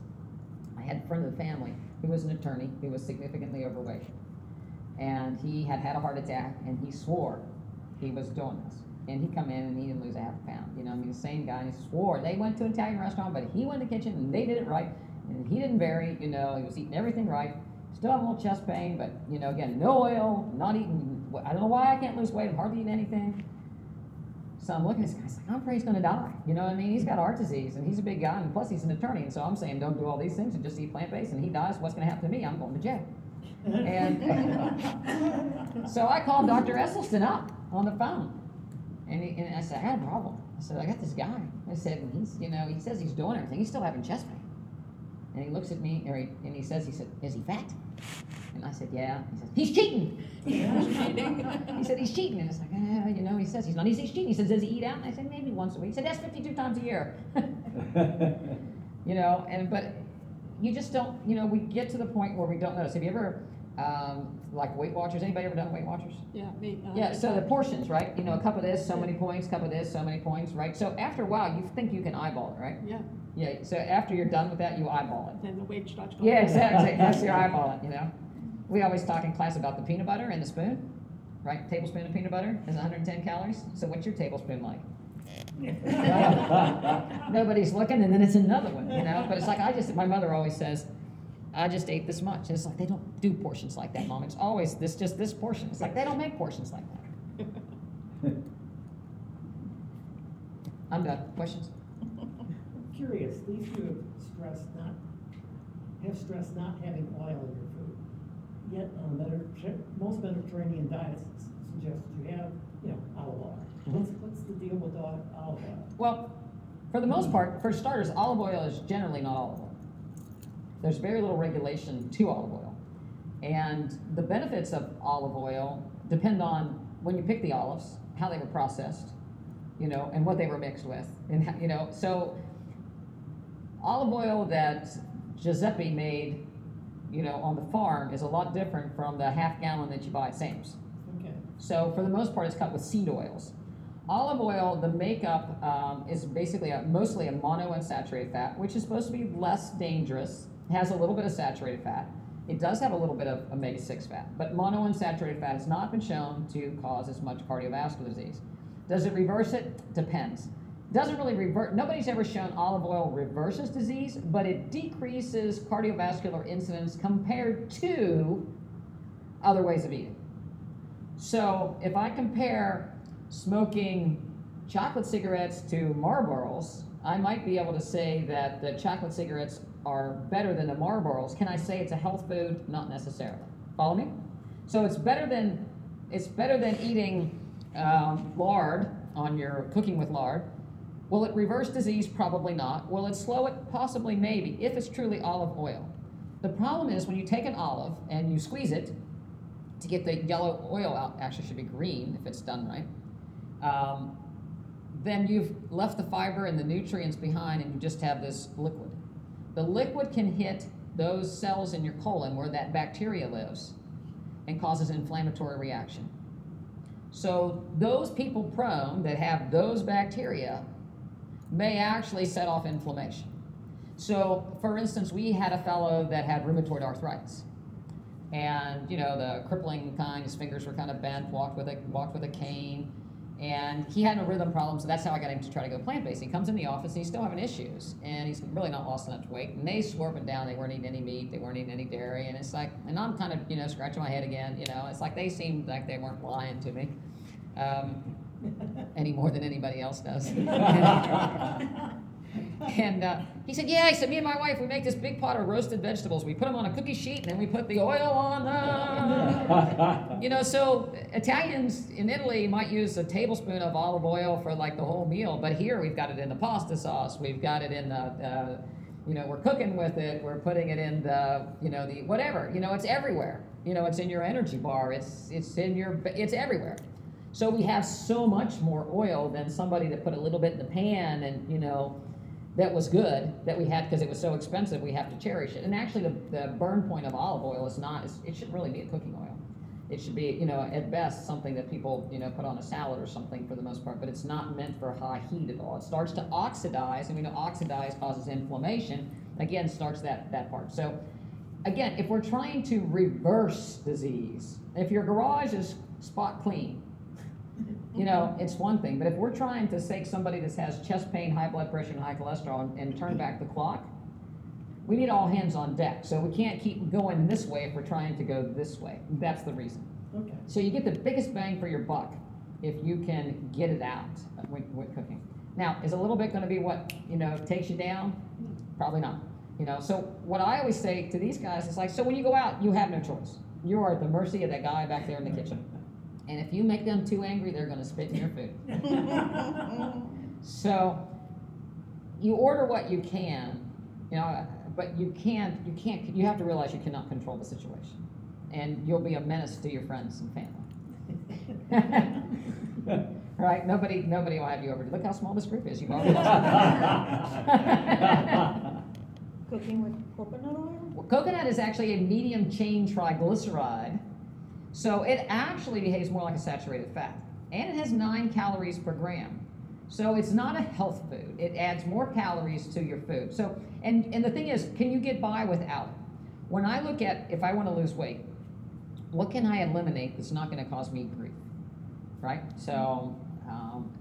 I had a friend of the family who was an attorney who was significantly overweight. And he had had a heart attack and he swore he was doing this. And he come in and he didn't lose a half a pound. You know, I mean, the same guy, and he swore. They went to an Italian restaurant, but he went to the kitchen and they did it right. And he didn't vary, you know, he was eating everything right. Still have a little chest pain, but, you know, again, no oil, not eating, I don't know why I can't lose weight, I'm hardly eating anything. So I'm looking at this guy, I'm like, I'm afraid he's gonna die. You know what I mean? He's got heart disease and he's a big guy, and plus he's an attorney. And so I'm saying, don't do all these things and just eat plant based. And he dies, what's gonna happen to me? I'm going to jail. And so I called Dr. Esselstyn up on the phone. And, he, and I said, I had a problem. I said, I got this guy. I said, and he's, you know, he says he's doing everything. He's still having chest pain. And he looks at me, or he, and he says, he said, is he fat? And I said, yeah. He says, he's cheating. he said, he's cheating. And it's like, eh, you know, he says he's not, he's cheating. He says, does he eat out? And I said, maybe once a week. He said, that's 52 times a year. you know, and, but you just don't, you know, we get to the point where we don't notice. Have you ever, um, like Weight Watchers, anybody ever done Weight Watchers?
Yeah, me. uh,
Yeah, so the portions, right? You know, a cup of this, so many points, cup of this, so many points, right? So after a while, you think you can eyeball it, right?
Yeah,
Yeah, so after you're done with that, you eyeball it.
then the weight starts going.
Yeah, exactly. That's your eyeball it, you know? We always talk in class about the peanut butter and the spoon, right? Tablespoon of peanut butter is 110 calories. So what's your tablespoon like? Nobody's looking, and then it's another one, you know? But it's like, I just, my mother always says, I just ate this much. And it's like, they don't do portions like that, mom. It's always this, just this portion. It's like, they don't make portions like that. I'm done. Questions?
Curious, these two have stressed not, have stressed not having oil in your food. Yet, on Mediter- most Mediterranean diets s- suggest that you have, you know, olive oil. Mm-hmm. What's, what's the deal with olive olive oil?
Well, for the most part, for starters, olive oil is generally not olive oil. There's very little regulation to olive oil. And the benefits of olive oil depend on when you pick the olives, how they were processed, you know, and what they were mixed with. And, how- you know, so olive oil that Giuseppe made, you know, on the farm is a lot different from the half gallon that you buy at Sam's.
Okay.
So for the most part, it's cut with seed oils. Olive oil, the makeup um, is basically a, mostly a monounsaturated fat, which is supposed to be less dangerous. It has a little bit of saturated fat. It does have a little bit of omega-6 fat, but monounsaturated fat has not been shown to cause as much cardiovascular disease. Does it reverse it? Depends. Doesn't really revert. Nobody's ever shown olive oil reverses disease, but it decreases cardiovascular incidence compared to other ways of eating. So if I compare smoking chocolate cigarettes to Marlboros, I might be able to say that the chocolate cigarettes are better than the Marlboros. Can I say it's a health food? Not necessarily. Follow me? So it's better than it's better than eating um, lard on your cooking with lard. Will it reverse disease? Probably not. Will it slow it? Possibly, maybe, if it's truly olive oil. The problem is when you take an olive and you squeeze it, to get the yellow oil out, actually should be green if it's done right. Um, then you've left the fiber and the nutrients behind, and you just have this liquid. The liquid can hit those cells in your colon where that bacteria lives and causes an inflammatory reaction. So, those people prone that have those bacteria may actually set off inflammation. So, for instance, we had a fellow that had rheumatoid arthritis and you know the crippling kind. His fingers were kind of bent. Walked with a walked with a cane, and he had no rhythm problem, So that's how I got him to try to go plant based. He comes in the office and he's still having issues, and he's really not lost much weight. And they swore and down they weren't eating any meat, they weren't eating any dairy, and it's like, and I'm kind of you know scratching my head again. You know, it's like they seemed like they weren't lying to me. Um, any more than anybody else does. And uh, he said, Yeah, he said, me and my wife, we make this big pot of roasted vegetables. We put them on a cookie sheet and then we put the oil on them. you know, so Italians in Italy might use a tablespoon of olive oil for like the whole meal, but here we've got it in the pasta sauce. We've got it in the, uh, you know, we're cooking with it. We're putting it in the, you know, the whatever. You know, it's everywhere. You know, it's in your energy bar. It's it's in your, it's everywhere. So we have so much more oil than somebody that put a little bit in the pan and, you know, that was good that we had because it was so expensive, we have to cherish it. And actually, the, the burn point of olive oil is not, it shouldn't really be a cooking oil. It should be, you know, at best, something that people, you know, put on a salad or something for the most part, but it's not meant for high heat at all. It starts to oxidize, and we know oxidize causes inflammation. Again, starts that, that part. So, again, if we're trying to reverse disease, if your garage is spot clean, you know, it's one thing, but if we're trying to take somebody that has chest pain, high blood pressure, and high cholesterol and, and turn back the clock, we need all hands on deck. So we can't keep going this way if we're trying to go this way. That's the reason.
Okay.
So you get the biggest bang for your buck if you can get it out with, with cooking. Now, is a little bit going to be what you know takes you down? Probably not. You know, so what I always say to these guys is like, so when you go out, you have no choice. You are at the mercy of that guy back there in the kitchen. And if you make them too angry, they're going to spit in your food. So you order what you can, you know, but you can't, you can't, you have to realize you cannot control the situation. And you'll be a menace to your friends and family. Right? Nobody, nobody will have you over. Look how small this group is. You've already lost.
Cooking with coconut oil?
Well, coconut is actually a medium chain triglyceride, so it actually behaves more like a saturated fat, and it has nine calories per gram. So it's not a health food. It adds more calories to your food. So, and and the thing is, can you get by without it? When I look at if I want to lose weight, what can I eliminate that's not going to cause me grief? Right. So. Um,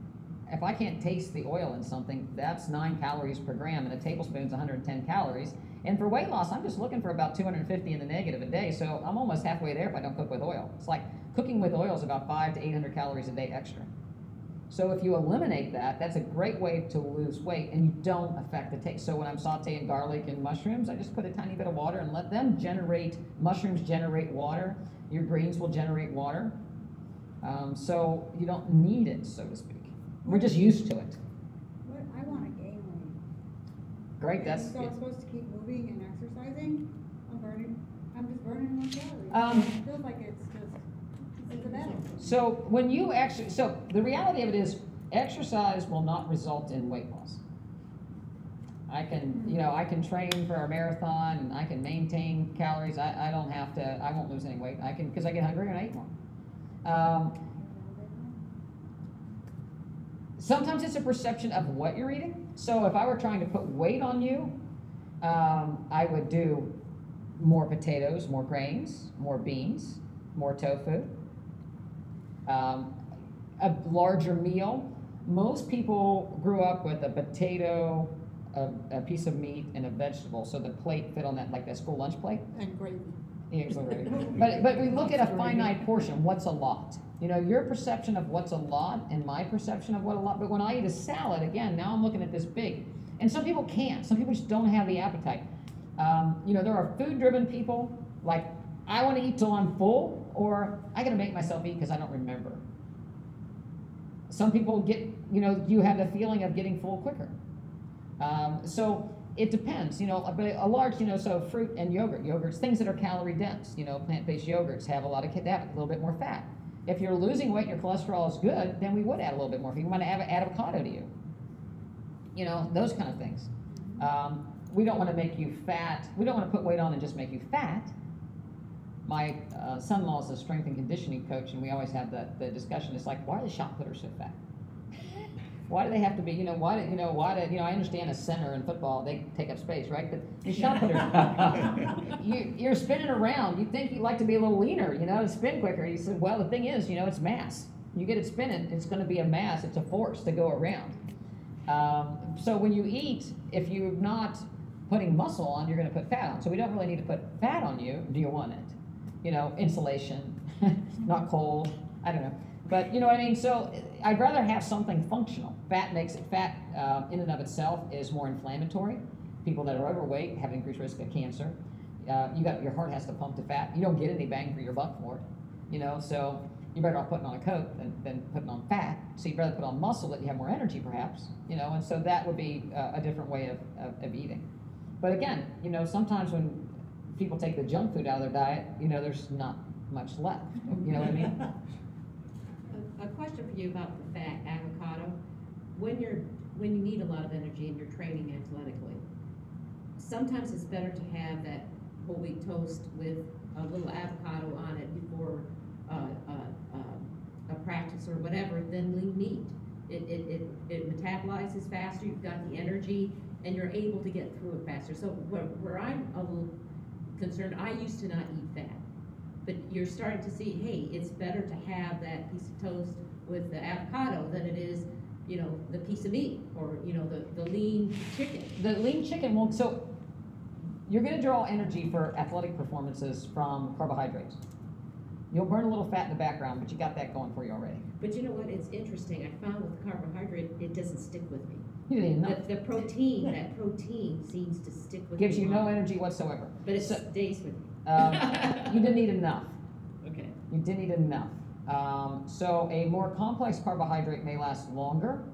if I can't taste the oil in something, that's nine calories per gram, and a tablespoon's 110 calories. And for weight loss, I'm just looking for about 250 in the negative a day, so I'm almost halfway there if I don't cook with oil. It's like cooking with oil is about five to 800 calories a day extra. So if you eliminate that, that's a great way to lose weight, and you don't affect the taste. So when I'm sautéing garlic and mushrooms, I just put a tiny bit of water and let them generate. Mushrooms generate water. Your greens will generate water. Um, so you don't need it, so to speak. We're just used to it.
What, I wanna gain weight.
Great, that's.
So I'm supposed to keep moving and exercising? I'm burning, I'm just burning more calories.
Um,
It feels like it's just, it's a battle.
So when you actually, so the reality of it is, exercise will not result in weight loss. I can, you know, I can train for a marathon and I can maintain calories. I, I don't have to, I won't lose any weight. I can, because I get hungry and I eat more. Um, sometimes it's a perception of what you're eating. So if I were trying to put weight on you, um, I would do more potatoes, more grains, more beans, more tofu, um, a larger meal. Most people grew up with a potato, a, a piece of meat, and a vegetable, so the plate fit on that like that school lunch plate.
And gravy.
Yeah, already- But, but we look at a finite portion, what's a lot? You know, your perception of what's a lot and my perception of what a lot, but when I eat a salad, again, now I'm looking at this big. And some people can't, some people just don't have the appetite. Um, you know, there are food-driven people, like, I wanna eat till I'm full, or I gotta make myself eat because I don't remember. Some people get, you know, you have the feeling of getting full quicker. Um, so it depends, you know, but a large, you know, so fruit and yogurt, yogurts, things that are calorie dense, you know, plant-based yogurts have a lot of, they have a little bit more fat. If you're losing weight and your cholesterol is good, then we would add a little bit more. If you want to add avocado to you, you know, those kind of things. Um, we don't want to make you fat. We don't want to put weight on and just make you fat. My uh, son-in-law is a strength and conditioning coach, and we always have that the discussion. It's like, why are the shot putters so fat? Why do they have to be? You know, why? Do, you know, why? Do, you know, I understand a center in football they take up space, right? But these shot putters, you, you're spinning around. You think you'd like to be a little leaner, you know, to spin quicker. He said, well, the thing is, you know, it's mass. You get it spinning, it's going to be a mass. It's a force to go around. Um, so when you eat, if you're not putting muscle on, you're going to put fat on. So we don't really need to put fat on you. Do you want it? You know, insulation, not cold. I don't know. But you know what I mean? So I'd rather have something functional. Fat makes it, fat uh, in and of itself is more inflammatory. People that are overweight have increased risk of cancer. Uh, you got your heart has to pump the fat. You don't get any bang for your buck for it. You know, so you're better off putting on a coat than, than putting on fat. So you'd rather put on muscle that you have more energy, perhaps. You know, and so that would be uh, a different way of, of, of eating. But again, you know, sometimes when people take the junk food out of their diet, you know, there's not much left. You know what I mean?
a question for you about the fat avocado. When you're, when you need a lot of energy and you're training athletically, sometimes it's better to have that whole wheat toast with a little avocado on it before, uh, uh, uh, a practice or whatever than lean meat. It, it, it, it metabolizes faster, you've got the energy, and you're able to get through it faster. So where, where I'm a little concerned, I used to not eat fat. But you're starting to see, hey, it's better to have that piece of toast with the avocado than it is, you know, the piece of meat, or, you know, the, the lean chicken.
The lean chicken won't, so you're gonna draw energy for athletic performances from carbohydrates. You'll burn a little fat in the background, but you got that going for you already.
But you know what, it's interesting, I found with carbohydrate, it doesn't stick with me.
You didn't know.
The, the protein, that protein seems to stick with.
Gives you no
longer,
energy whatsoever.
But it
So-
stays with you.
Um, you didn't eat enough.
Okay.
You didn't eat enough. Um, so a more complex carbohydrate may last longer,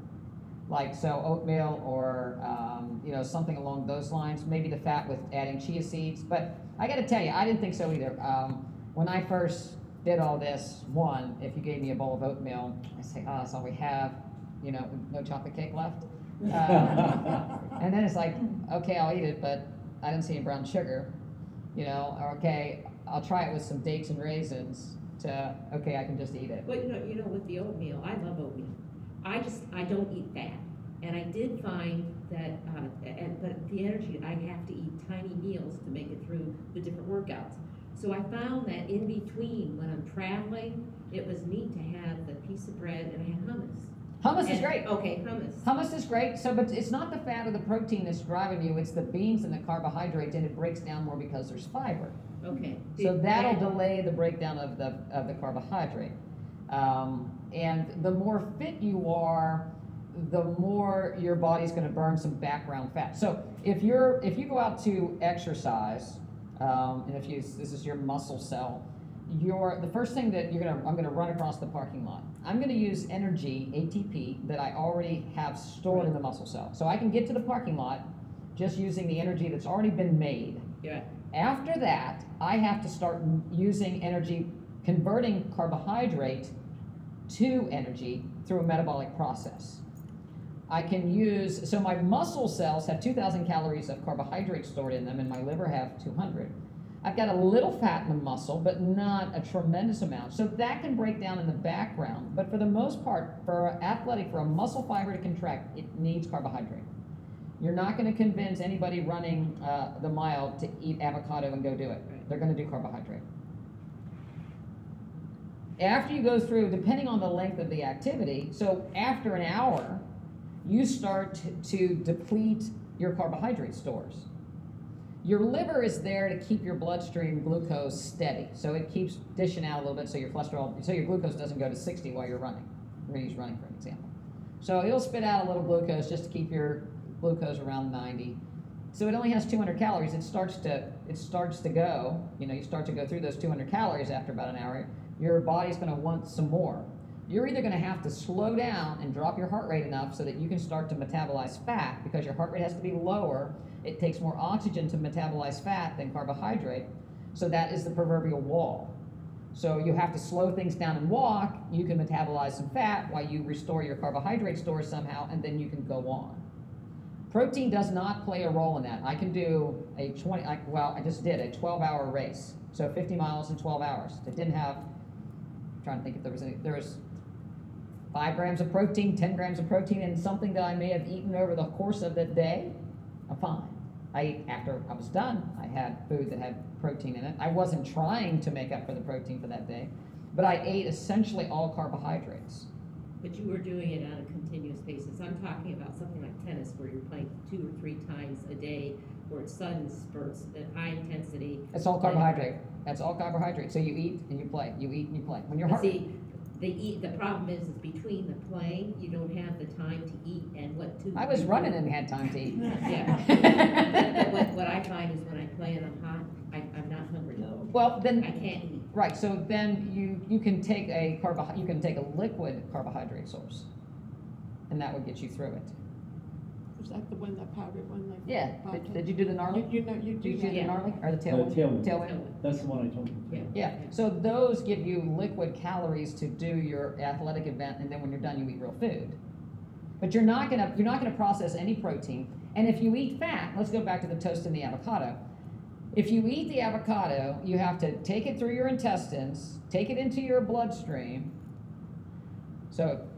like so oatmeal or um, you know something along those lines. Maybe the fat with adding chia seeds. But I got to tell you, I didn't think so either. Um, when I first did all this, one, if you gave me a bowl of oatmeal, I say, oh, that's all we have. You know, no chocolate cake left. Uh, and then it's like, okay, I'll eat it, but I didn't see any brown sugar. You know, or okay, I'll try it with some dates and raisins. To okay, I can just eat it.
But you know, you know, with the oatmeal, I love oatmeal. I just, I don't eat fat. And I did find that, uh, and, but the energy, I have to eat tiny meals to make it through the different workouts. So I found that in between, when I'm traveling, it was neat to have the piece of bread and I had hummus.
Hummus is
And-
great.
Okay, hummus.
Hummus is great. So, but it's not the fat or the protein that's driving you. It's the beans and the carbohydrates, and it breaks down more because there's fiber.
Okay.
So that'll
that-
delay the breakdown of the of the carbohydrate. Um, and the more fit you are, the more your body's going to burn some background fat. So if you're if you go out to exercise, um, and if you this is your muscle cell, your the first thing that you're gonna I'm gonna run across the parking lot. I'm gonna use energy ATP that I already have stored in the muscle cell, so I can get to the parking lot just using the energy that's already been made.
Yeah.
After that, I have to start using energy, converting carbohydrate to energy through a metabolic process. I can use, so my muscle cells have 2,000 calories of carbohydrate stored in them, and my liver have 200. I've got a little fat in the muscle, but not a tremendous amount. So that can break down in the background. But for the most part, for athletic, for a muscle fiber to contract, it needs carbohydrate. You're not going to convince anybody running uh, the mile to eat avocado and go do it. They're going to do carbohydrate. After you go through, depending on the length of the activity, so after an hour, you start to, to deplete your carbohydrate stores. Your liver is there to keep your bloodstream glucose steady, so it keeps dishing out a little bit, so your cholesterol, so your glucose doesn't go to 60 while you're running. We're running for an example. So it'll spit out a little glucose just to keep your glucose around 90. So it only has 200 calories. It starts to it starts to go. You know, you start to go through those 200 calories after about an hour. Your body's going to want some more. You're either going to have to slow down and drop your heart rate enough so that you can start to metabolize fat because your heart rate has to be lower. It takes more oxygen to metabolize fat than carbohydrate. So that is the proverbial wall. So you have to slow things down and walk. You can metabolize some fat while you restore your carbohydrate stores somehow, and then you can go on. Protein does not play a role in that. I can do a 20, I, well, I just did a 12 hour race. So 50 miles in 12 hours. It didn't have, I'm trying to think if there was any, there was five grams of protein, 10 grams of protein, and something that I may have eaten over the course of the day. I'm fine. I ate after I was done. I had food that had protein in it. I wasn't trying to make up for the protein for that day, but I ate essentially all carbohydrates.
But you were doing it on a continuous basis. I'm talking about something like tennis where you're playing two or three times a day where it's sudden spurts at high intensity.
It's all carbohydrate. That's all carbohydrate. So you eat and you play. You eat and you play. When your
But
heart
see, the eat, the problem is, is between the playing, you don't have the time to eat and what to.
I was running and had time to eat.
Yeah. What, what I find is when I play and I'm hot, I, I'm not hungry.
well,
I
then
can't eat.
right. So then you you can take a carbo you can take a liquid carbohydrate source, and that would get you through it.
Is that the one, that powdered one, like?
Yeah, did,
did?
did you do the gnarly?
You, you know, you
Did
do
you do the
Yeah.
gnarly, or the
The
tailwind?
tailwind.
Tailwind?
That's the one I told you.
Yeah.
Yeah, so those give you liquid calories to do your athletic event, and then when you're done, you eat real food. But you're not gonna, you're not gonna process any protein, and if you eat fat, let's go back to the toast and the avocado. If you eat the avocado, you have to take it through your intestines, take it into your bloodstream. So,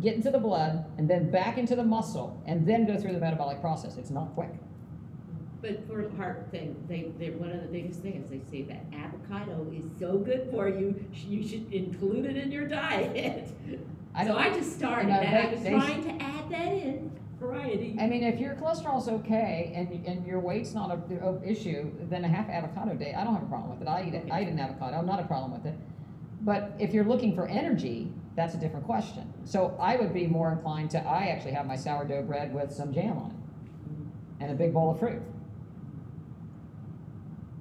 get into the blood, and then back into the muscle, and then go through the metabolic process. It's not quick.
But for the heart thing, they, they're one of the biggest things, they say that avocado is so good for you, you should include it in your diet.
I
So I just started
you know,
that, I was
they-
trying to add that in, variety.
I mean, if your cholesterol's okay and, and your weight's not a, a issue, then a half avocado day, I don't have a problem with it. I eat it, I eat an avocado, I'm not a problem with it. But if you're looking for energy, that's a different question. So I would be more inclined to, I actually have my sourdough bread with some jam on it and a big bowl of fruit.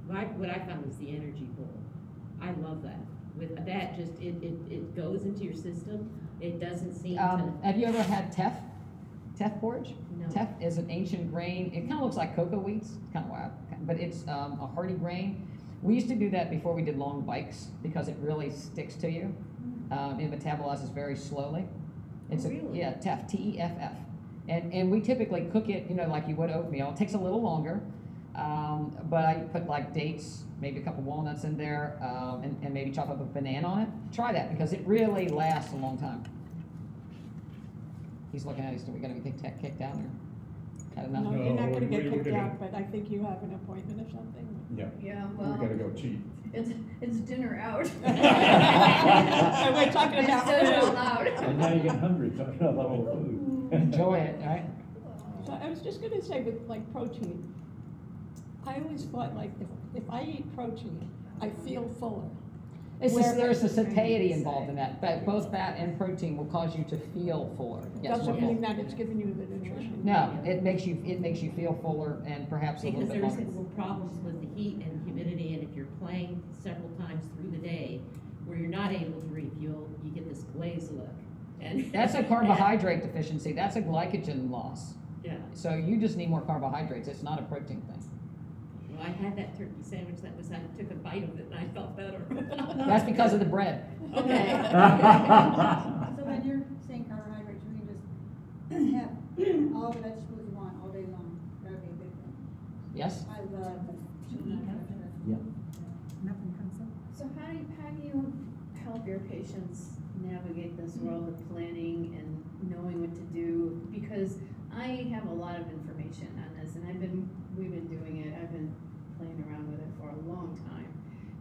What I, what I found was the energy bowl. I love that. With that, just, it, it, it goes into your system, it doesn't seem to,
Um, have you ever had teff? Teff porridge?
no.
Teff is an ancient grain. It kind of looks like cocoa wheats, kind of wild, but it's um, a hardy grain. We used to do that before we did long bikes because it really sticks to you. Um, it metabolizes very slowly. It's
Oh,
a,
really?
yeah, teff, T E F F. And, and we typically cook it, you know, like you would oatmeal. It takes a little longer, um, but I put like dates, maybe a couple walnuts in there, um, and, and maybe chop up a banana on it. Try that because it really lasts a long time. He's looking at us, are we gonna get kicked kicked out or? Had enough?
No,
No,
you're not gonna get
we were
kicked out, but I think you have an appointment or something.
Yeah,
Yeah,
we
well,
gotta go cheat.
it's, it's dinner out.
And we're talking about
said it out
food.
loud.
And now you get hungry talking about the whole food.
Enjoy it, right?
So I was just gonna say with like protein, I always thought like if, if I eat protein, I feel fuller.
It's just, there's a satiety involved in that, but both fat and protein will cause you to feel fuller. Yes,
Doesn't mean
full.
that it's giving you the nutrition.
No, it makes you, it makes you feel fuller and perhaps a little
Because
bit
there's
longer.
little problems with the heat and humidity, and if you're playing several times through the day, where you're not able to refuel, you get this glazed look, and.
That's a carbohydrate deficiency, that's a glycogen loss.
Yeah,
So you just need more carbohydrates, it's not a protein thing.
Well, I had that turkey sandwich, that was, I took a bite of it and I felt better.
That's because of the bread.
Okay.
So when you're saying carbohydrates, you can just have all the vegetables you want all day long. That would be a good thing.
Yes?
I love vegetables.
So how do you, how do you help your patients navigate this world of planning and knowing what to do? Because I have a lot of information on this and I've been, we've been doing it, I've been playing around with it for a long time.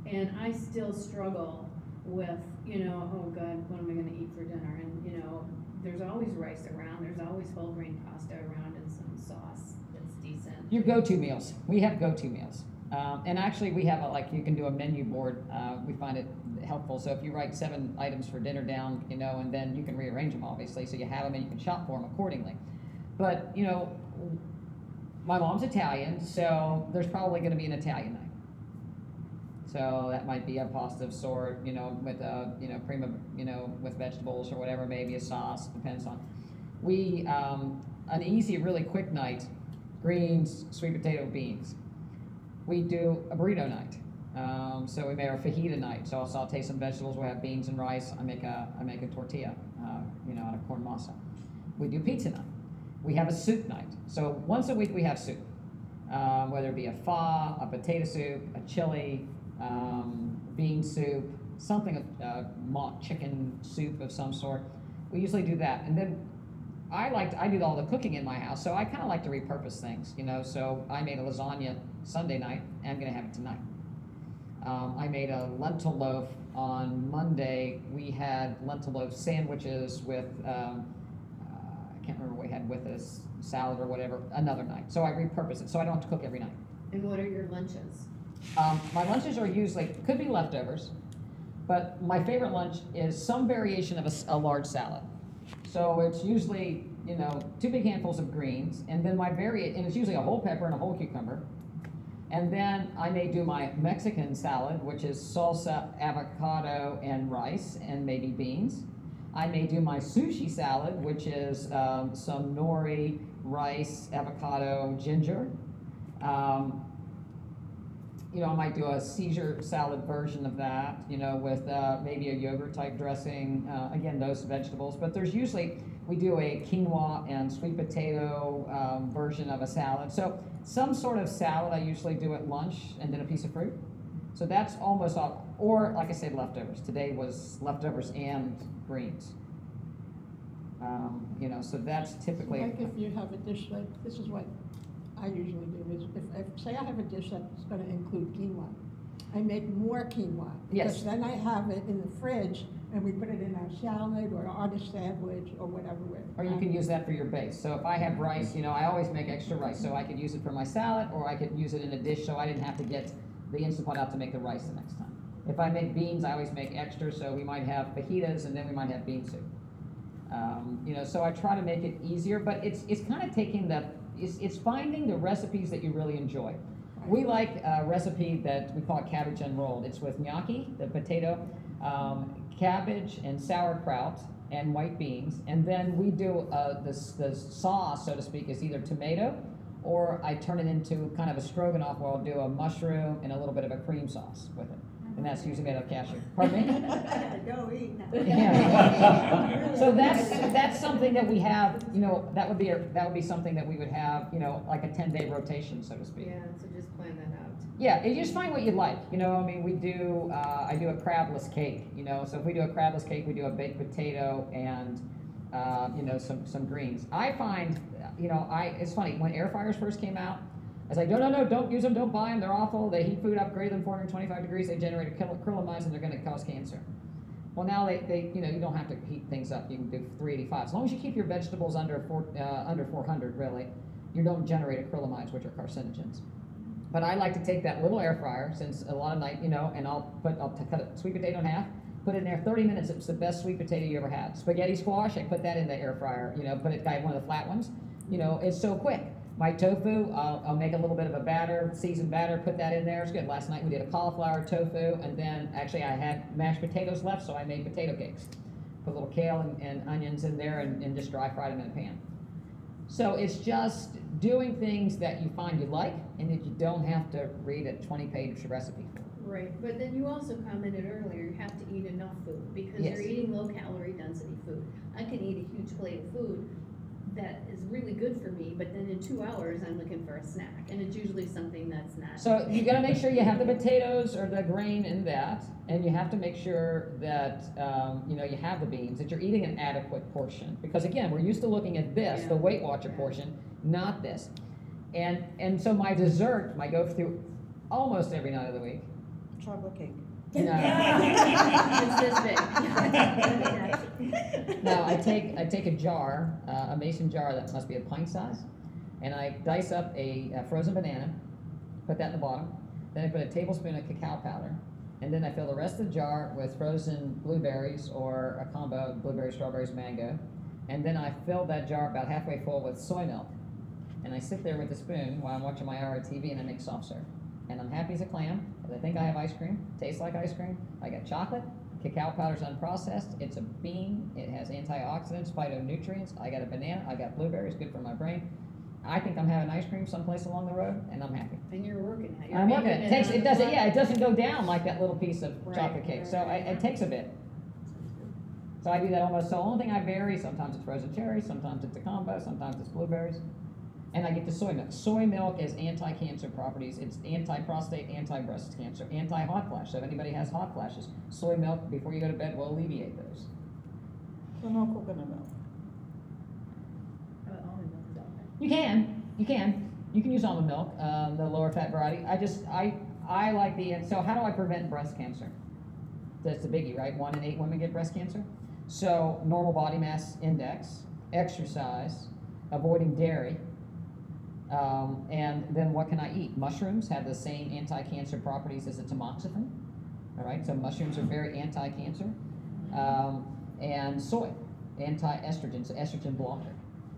And I still struggle with, you know, oh God, what am I gonna eat for dinner? And, you know, there's always rice around, there's always whole grain pasta around and some sauce that's decent.
Your go-to meals. We have go-to meals. Um, and actually, we have a, like, you can do a menu board. Uh, we find it helpful. So if you write seven items for dinner down, you know, and then you can rearrange them, obviously, so you have them and you can shop for them accordingly. But, you know, my mom's Italian, so there's probably gonna be an Italian night. So that might be a pasta of sort, you know, with a, you know, prima, you know, with vegetables or whatever, maybe a sauce, depends on. We, um, an easy, really quick night, greens, sweet potato, beans. We do a burrito night. Um, so we made our fajita night. So I'll saute some vegetables. We'll have beans and rice. I make a I make a tortilla, uh, you know, out of corn masa. We do pizza night. We have a soup night. So once a week we have soup, um, whether it be a pho, a potato soup, a chili, um, bean soup, something, uh, mock chicken soup of some sort. We usually do that, and then I like to, I do all the cooking in my house, so I kind of like to repurpose things, you know. So I made a lasagna Sunday night, and I'm gonna have it tonight. Um, I made a lentil loaf on Monday. We had lentil loaf sandwiches with um, uh, I can't remember what had with us salad or whatever another night. So I repurpose it, so I don't have to cook every night.
And what are your lunches?
Um, my lunches are usually could be leftovers, but my favorite lunch is some variation of a s- a, large salad. So it's usually you know two big handfuls of greens, and then my vari and it's usually a whole pepper and a whole cucumber, and then I may do my Mexican salad, which is salsa, avocado, and rice, and maybe beans. I may do my sushi salad, which is um, some nori, rice, avocado, ginger. Um, you know, I might do a Caesar salad version of that, you know, with uh, maybe a yogurt type dressing. Uh, again, those vegetables. But there's usually, we do a quinoa and sweet potato um, version of a salad. So some sort of salad I usually do at lunch and then a piece of fruit. So that's almost all. Or, like I said, leftovers. Today was leftovers and greens. Um, you know, so that's typically.
Like if you have a dish like, this is what I usually do, is if, if, say I have a dish that's gonna include quinoa, I make more quinoa.
Yes.
Because then I have it in the fridge, and we put it in our salad or on a sandwich or whatever with.
Or you can use that for your base. So if I have rice, you know, I always make extra rice. So I could use it for my salad, or I could use it in a dish, so I didn't have to get the Instant Pot out to make the rice the next time. If I make beans, I always make extra, so we might have fajitas, and then we might have bean soup. Um, you know, so I try to make it easier, but it's, it's kind of taking the, it's, it's finding the recipes that you really enjoy. We like a recipe that we call it cabbage unrolled. It's with gnocchi, the potato, um, cabbage and sauerkraut and white beans. And then we do uh, this, the sauce, so to speak, is either tomato or I turn it into kind of a stroganoff where I'll do a mushroom and a little bit of a cream sauce with it. And that's usually made of cashew. Pardon me?
Go eat now.
Yeah. So that's, that's something that we have, you know, that would be, a that would be something that we would have, you know, like a ten-day rotation, so to speak.
Yeah, so just plan that out.
Yeah, you just find what you like, you know, I mean, we do, uh, I do a crabless cake, you know, so if we do a crabless cake, we do a baked potato and, uh, you know, some, some greens. I find, you know, I, it's funny, when air fryers first came out, I was like, no, no, no, don't use them, don't buy them, they're awful, they heat food up greater than four hundred and twenty-five degrees, they generate acrylamides and they're gonna cause cancer. Well, now they, they, you know, you don't have to heat things up, you can do three eighty-five, as long as you keep your vegetables under four, uh, under four hundred, really, you don't generate acrylamides, which are carcinogens. But I like to take that little air fryer, since a lot of night, you know, and I'll put, I'll cut a sweet potato in half, put in there thirty minutes, it's the best sweet potato you ever had. Spaghetti squash, I put that in the air fryer, you know, put it, got one of the flat ones, you know, it's so quick. My tofu, I'll, I'll make a little bit of a batter, seasoned batter, put that in there, it's good. Last night we did a cauliflower tofu, and then, actually I had mashed potatoes left, so I made potato cakes. Put a little kale and, and onions in there and, and just dry fried them in a pan. So it's just doing things that you find you like and that you don't have to read a twenty page recipe for.
Right, but then you also commented earlier, you have to eat enough food, because
Yes.
you're eating low calorie density food. I can eat a huge plate of food that is really good for me, but then in two hours, I'm looking for a snack, and it's usually something that's not.
So you gotta make sure you have the potatoes or the grain in that, and you have to make sure that, um, you know, you have the beans, that you're eating an adequate portion. Because again, we're used to looking at this, the
Yeah.
Weight Watcher portion, not this. And, and so my dessert, my go through almost every night of the week.
Chocolate cake.
No.
It's this big.
No, I take I take a jar, uh, a mason jar that must be a pint size, and I dice up a, a frozen banana, put that in the bottom. Then I put a tablespoon of cacao powder, and then I fill the rest of the jar with frozen blueberries or a combo of blueberries, strawberries, mango, and then I fill that jar about halfway full with soy milk, and I sit there with a spoon while I'm watching my hour TV and I make soft serve, and I'm happy as a clam. I think I have ice cream, tastes like ice cream. I got chocolate, Cacao powder's unprocessed. It's a bean. It has antioxidants, phytonutrients. I got a banana. I got blueberries, good for my brain. I think I'm having ice cream someplace along the road, and I'm happy.
And you're working at it.
I'm working.
making
It takes. It doesn't. Yeah, it doesn't go down like that little piece of
Right,
chocolate cake. So I, it takes a bit. So I do that almost. So the only thing I vary. Sometimes it's frozen cherries. Sometimes it's a combo. Sometimes it's blueberries. And I get the soy milk. Soy milk has anti-cancer properties. It's anti-prostate, anti-breast cancer, anti-hot flash. So if anybody has hot flashes, soy milk before you go to bed will alleviate those.
So no coconut milk.
Uh, almond milk is out there.
You can, you can, you can use almond milk, um, the lower fat variety. I just, I, I like the, so how do I prevent breast cancer? That's the biggie, right? One in eight women get breast cancer. So normal body mass index, exercise, avoiding dairy, um, and then what can I eat? Mushrooms have the same anti-cancer properties as a tamoxifen. All right, so mushrooms are very anti-cancer, um, and soy, anti-estrogen, so estrogen blocker.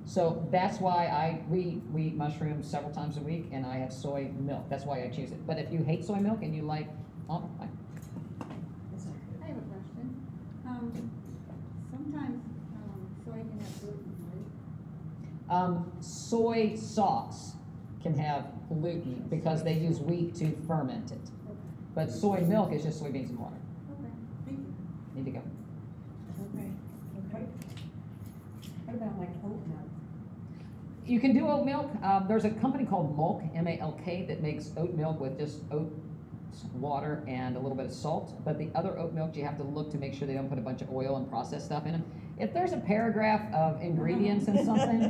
So that's why I we we eat mushrooms several times a week, and I have soy milk. That's why I choose it. But if you hate soy milk and you like almond, fine.
I have a question. Um, soy can have gluten, right?
Soy sauce can have gluten because they use wheat to ferment it. But soy milk is just soybeans and water.
Okay, thank you.
Need to go.
Okay, okay. What about like oat milk?
You can do oat milk. Um, there's a company called Malk, M-A-L-K, that makes oat milk with just oat water and a little bit of salt. But the other oat milk, you have to look to make sure they don't put a bunch of oil and processed stuff in them. If there's a paragraph of ingredients in something,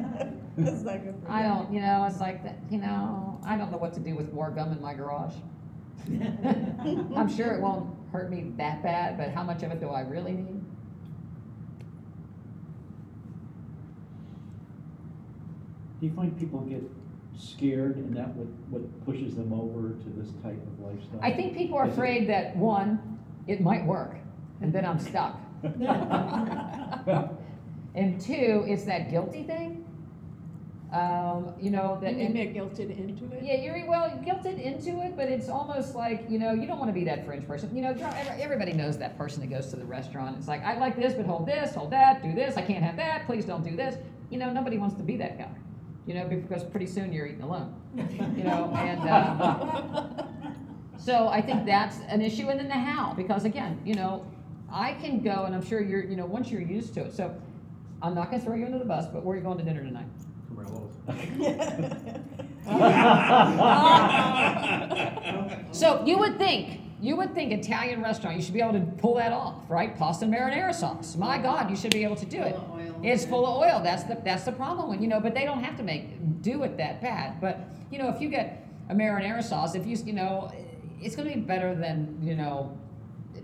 That's not good for
I
you.
don't, you know, it's like that, you know, I don't know what to do with more gum in my garage. I'm sure it won't hurt me that bad, but how much of it do I really need?
Do you find people get scared and that what, what pushes them over to this type of lifestyle?
I think people are
Is it-
afraid that one, it might work, and then I'm stuck. and two, is that guilty thing. Um, you know that.
You
and-
get guilted into it?
yeah, you're well guilted into it, but it's almost like you know you don't want to be that fringe person. You know, every- everybody knows that person that goes to the restaurant. It's like I like this, but hold this, hold that, do this. I can't have that. Please don't do this. You know, nobody wants to be that guy. You know, because pretty soon you're eating alone. You know, and. Um, so I think that's an issue, and then the how, because again, you know, I can go, and I'm sure you're, you know, once you're used to it. So I'm not going to throw you under the bus, but where are you going to dinner tonight? So you would think, you would think Italian restaurant, you should be able to pull that off, right? Pasta marinara sauce. My God, you should be able to do it.
Full of oil.
It's full of oil. That's the that's the problem. When you know, but they don't have to make do it that bad. But you know, if you get a marinara sauce, if you you know, it's going to be better than you know,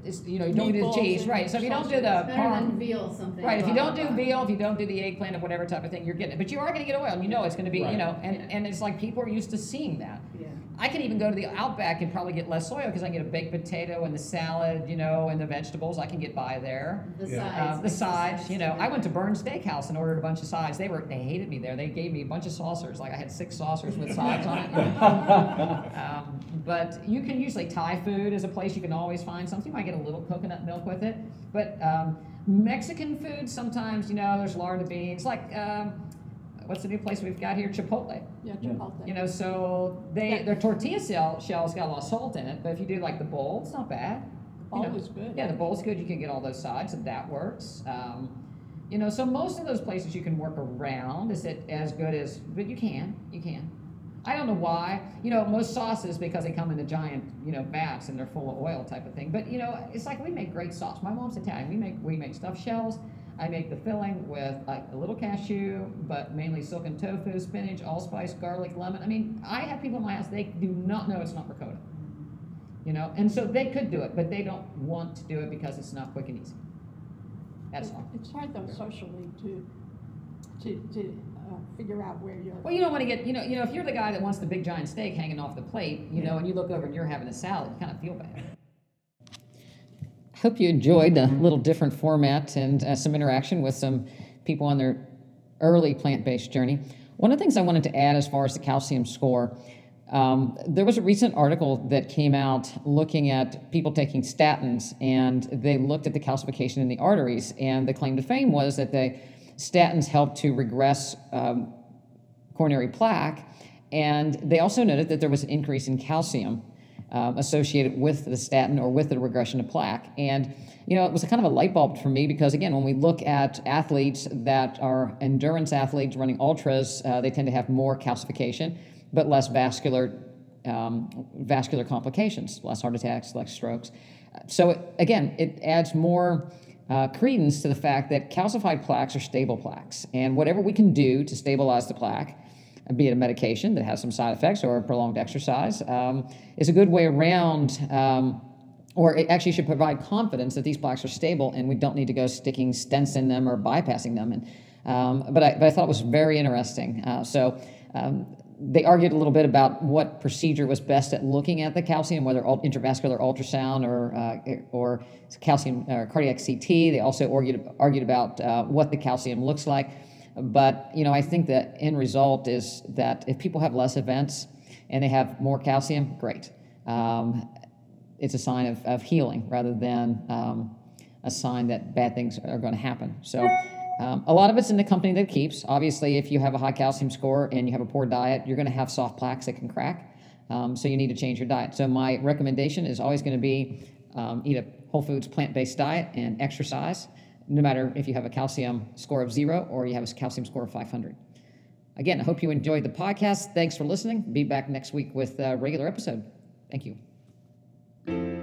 it's you know you don't do the
Meatballs
cheese,
and
right? So if you don't do the
It's better
parm,
than veal something.
Right, if you don't do
blah, blah.
veal, if you don't do the eggplant or whatever type of thing, you're getting it. But you are gonna get oil, and you know it's gonna be, you
Right.
know, and,
Yeah.
and it's like people are used to seeing that.
Yeah.
I can even go to the Outback and probably get less oil because I can get a baked potato and the salad, you know, and the vegetables. I can get by there.
The
Yeah.
sides.
Uh, the sides, you know, I went to
different.
Bern's Steakhouse and ordered a bunch of sides. They were, they hated me there. They gave me a bunch of saucers. Like I had six saucers with sides on it. Um, but you can usually Thai food is a place you can always find something. You might get a little coconut milk with it. But um, Mexican food sometimes, you know, there's lard of beans. Like um, what's the new place we've got here? Chipotle.
Yeah,
Yeah.
Chipotle.
You know, so they their tortilla shell shell's got a lot of salt in it. But if you do like the bowl, it's not bad. You
Bowl
know,
is good.
Yeah, the bowl's good. You can get all those sides, and that works. Um, you know, so most of those places you can work around. Is it as good as? But you can, you can. I don't know why. You know, most sauces because they come in the giant, you know, vats and they're full of oil type of thing. But you know, it's like we make great sauce. My mom's Italian. We make we make stuffed shells. I make the filling with like a little cashew, but mainly silken tofu, spinach, allspice, garlic, lemon. I mean, I have people in my house they do not know it's not ricotta. You know, and so they could do it, but they don't want to do it because it's not quick and easy. That's all.
It's hard though socially to, to, to figure out where you're.
Well, you don't want to get, you know, you know, if you're the guy that wants the big giant steak hanging off the plate, you know, and you look over and you're having a salad, you kind of feel bad. Hope you enjoyed a little different format and uh, some interaction with some people on their early plant-based journey. One of the things I wanted to add as far as the calcium score, um, there was a recent article that came out looking at people taking statins, and they looked at the calcification in the arteries, and the claim to fame was that the statins helped to regress um, coronary plaque, and they also noted that there was an increase in calcium um, associated with the statin or with the regression of plaque. And, you know, it was a kind of a light bulb for me because, again, when we look at athletes that are endurance athletes running ultras, uh, they tend to have more calcification, but less vascular, um, vascular complications, less heart attacks, less strokes. So, again, it adds more uh, credence to the fact that calcified plaques are stable plaques. And whatever we can do to stabilize the plaque, be it a medication that has some side effects or prolonged exercise, um, is a good way around, um, or it actually should provide confidence that these plaques are stable and we don't need to go sticking stents in them or bypassing them. And, um, but, I, but I thought it was very interesting. Uh, so um, they argued a little bit about what procedure was best at looking at the calcium, whether ul- intravascular ultrasound or, uh, or calcium or cardiac CT. They also argued, argued about uh, what the calcium looks like. But you know, I think the end result is that if people have less events and they have more calcium, great. Um, it's a sign of, of healing rather than um, a sign that bad things are going to happen. So Um, a lot of it's in the company that keeps. Obviously, if you have a high calcium score and you have a poor diet, you're going to have soft plaques that can crack. Um, so you need to change your diet. So my recommendation is always going to be um, eat a whole foods plant-based diet and exercise, no matter if you have a calcium score of zero or you have a calcium score of 500. Again, I hope you enjoyed the podcast. Thanks for listening. Be back next week with a regular episode. Thank you.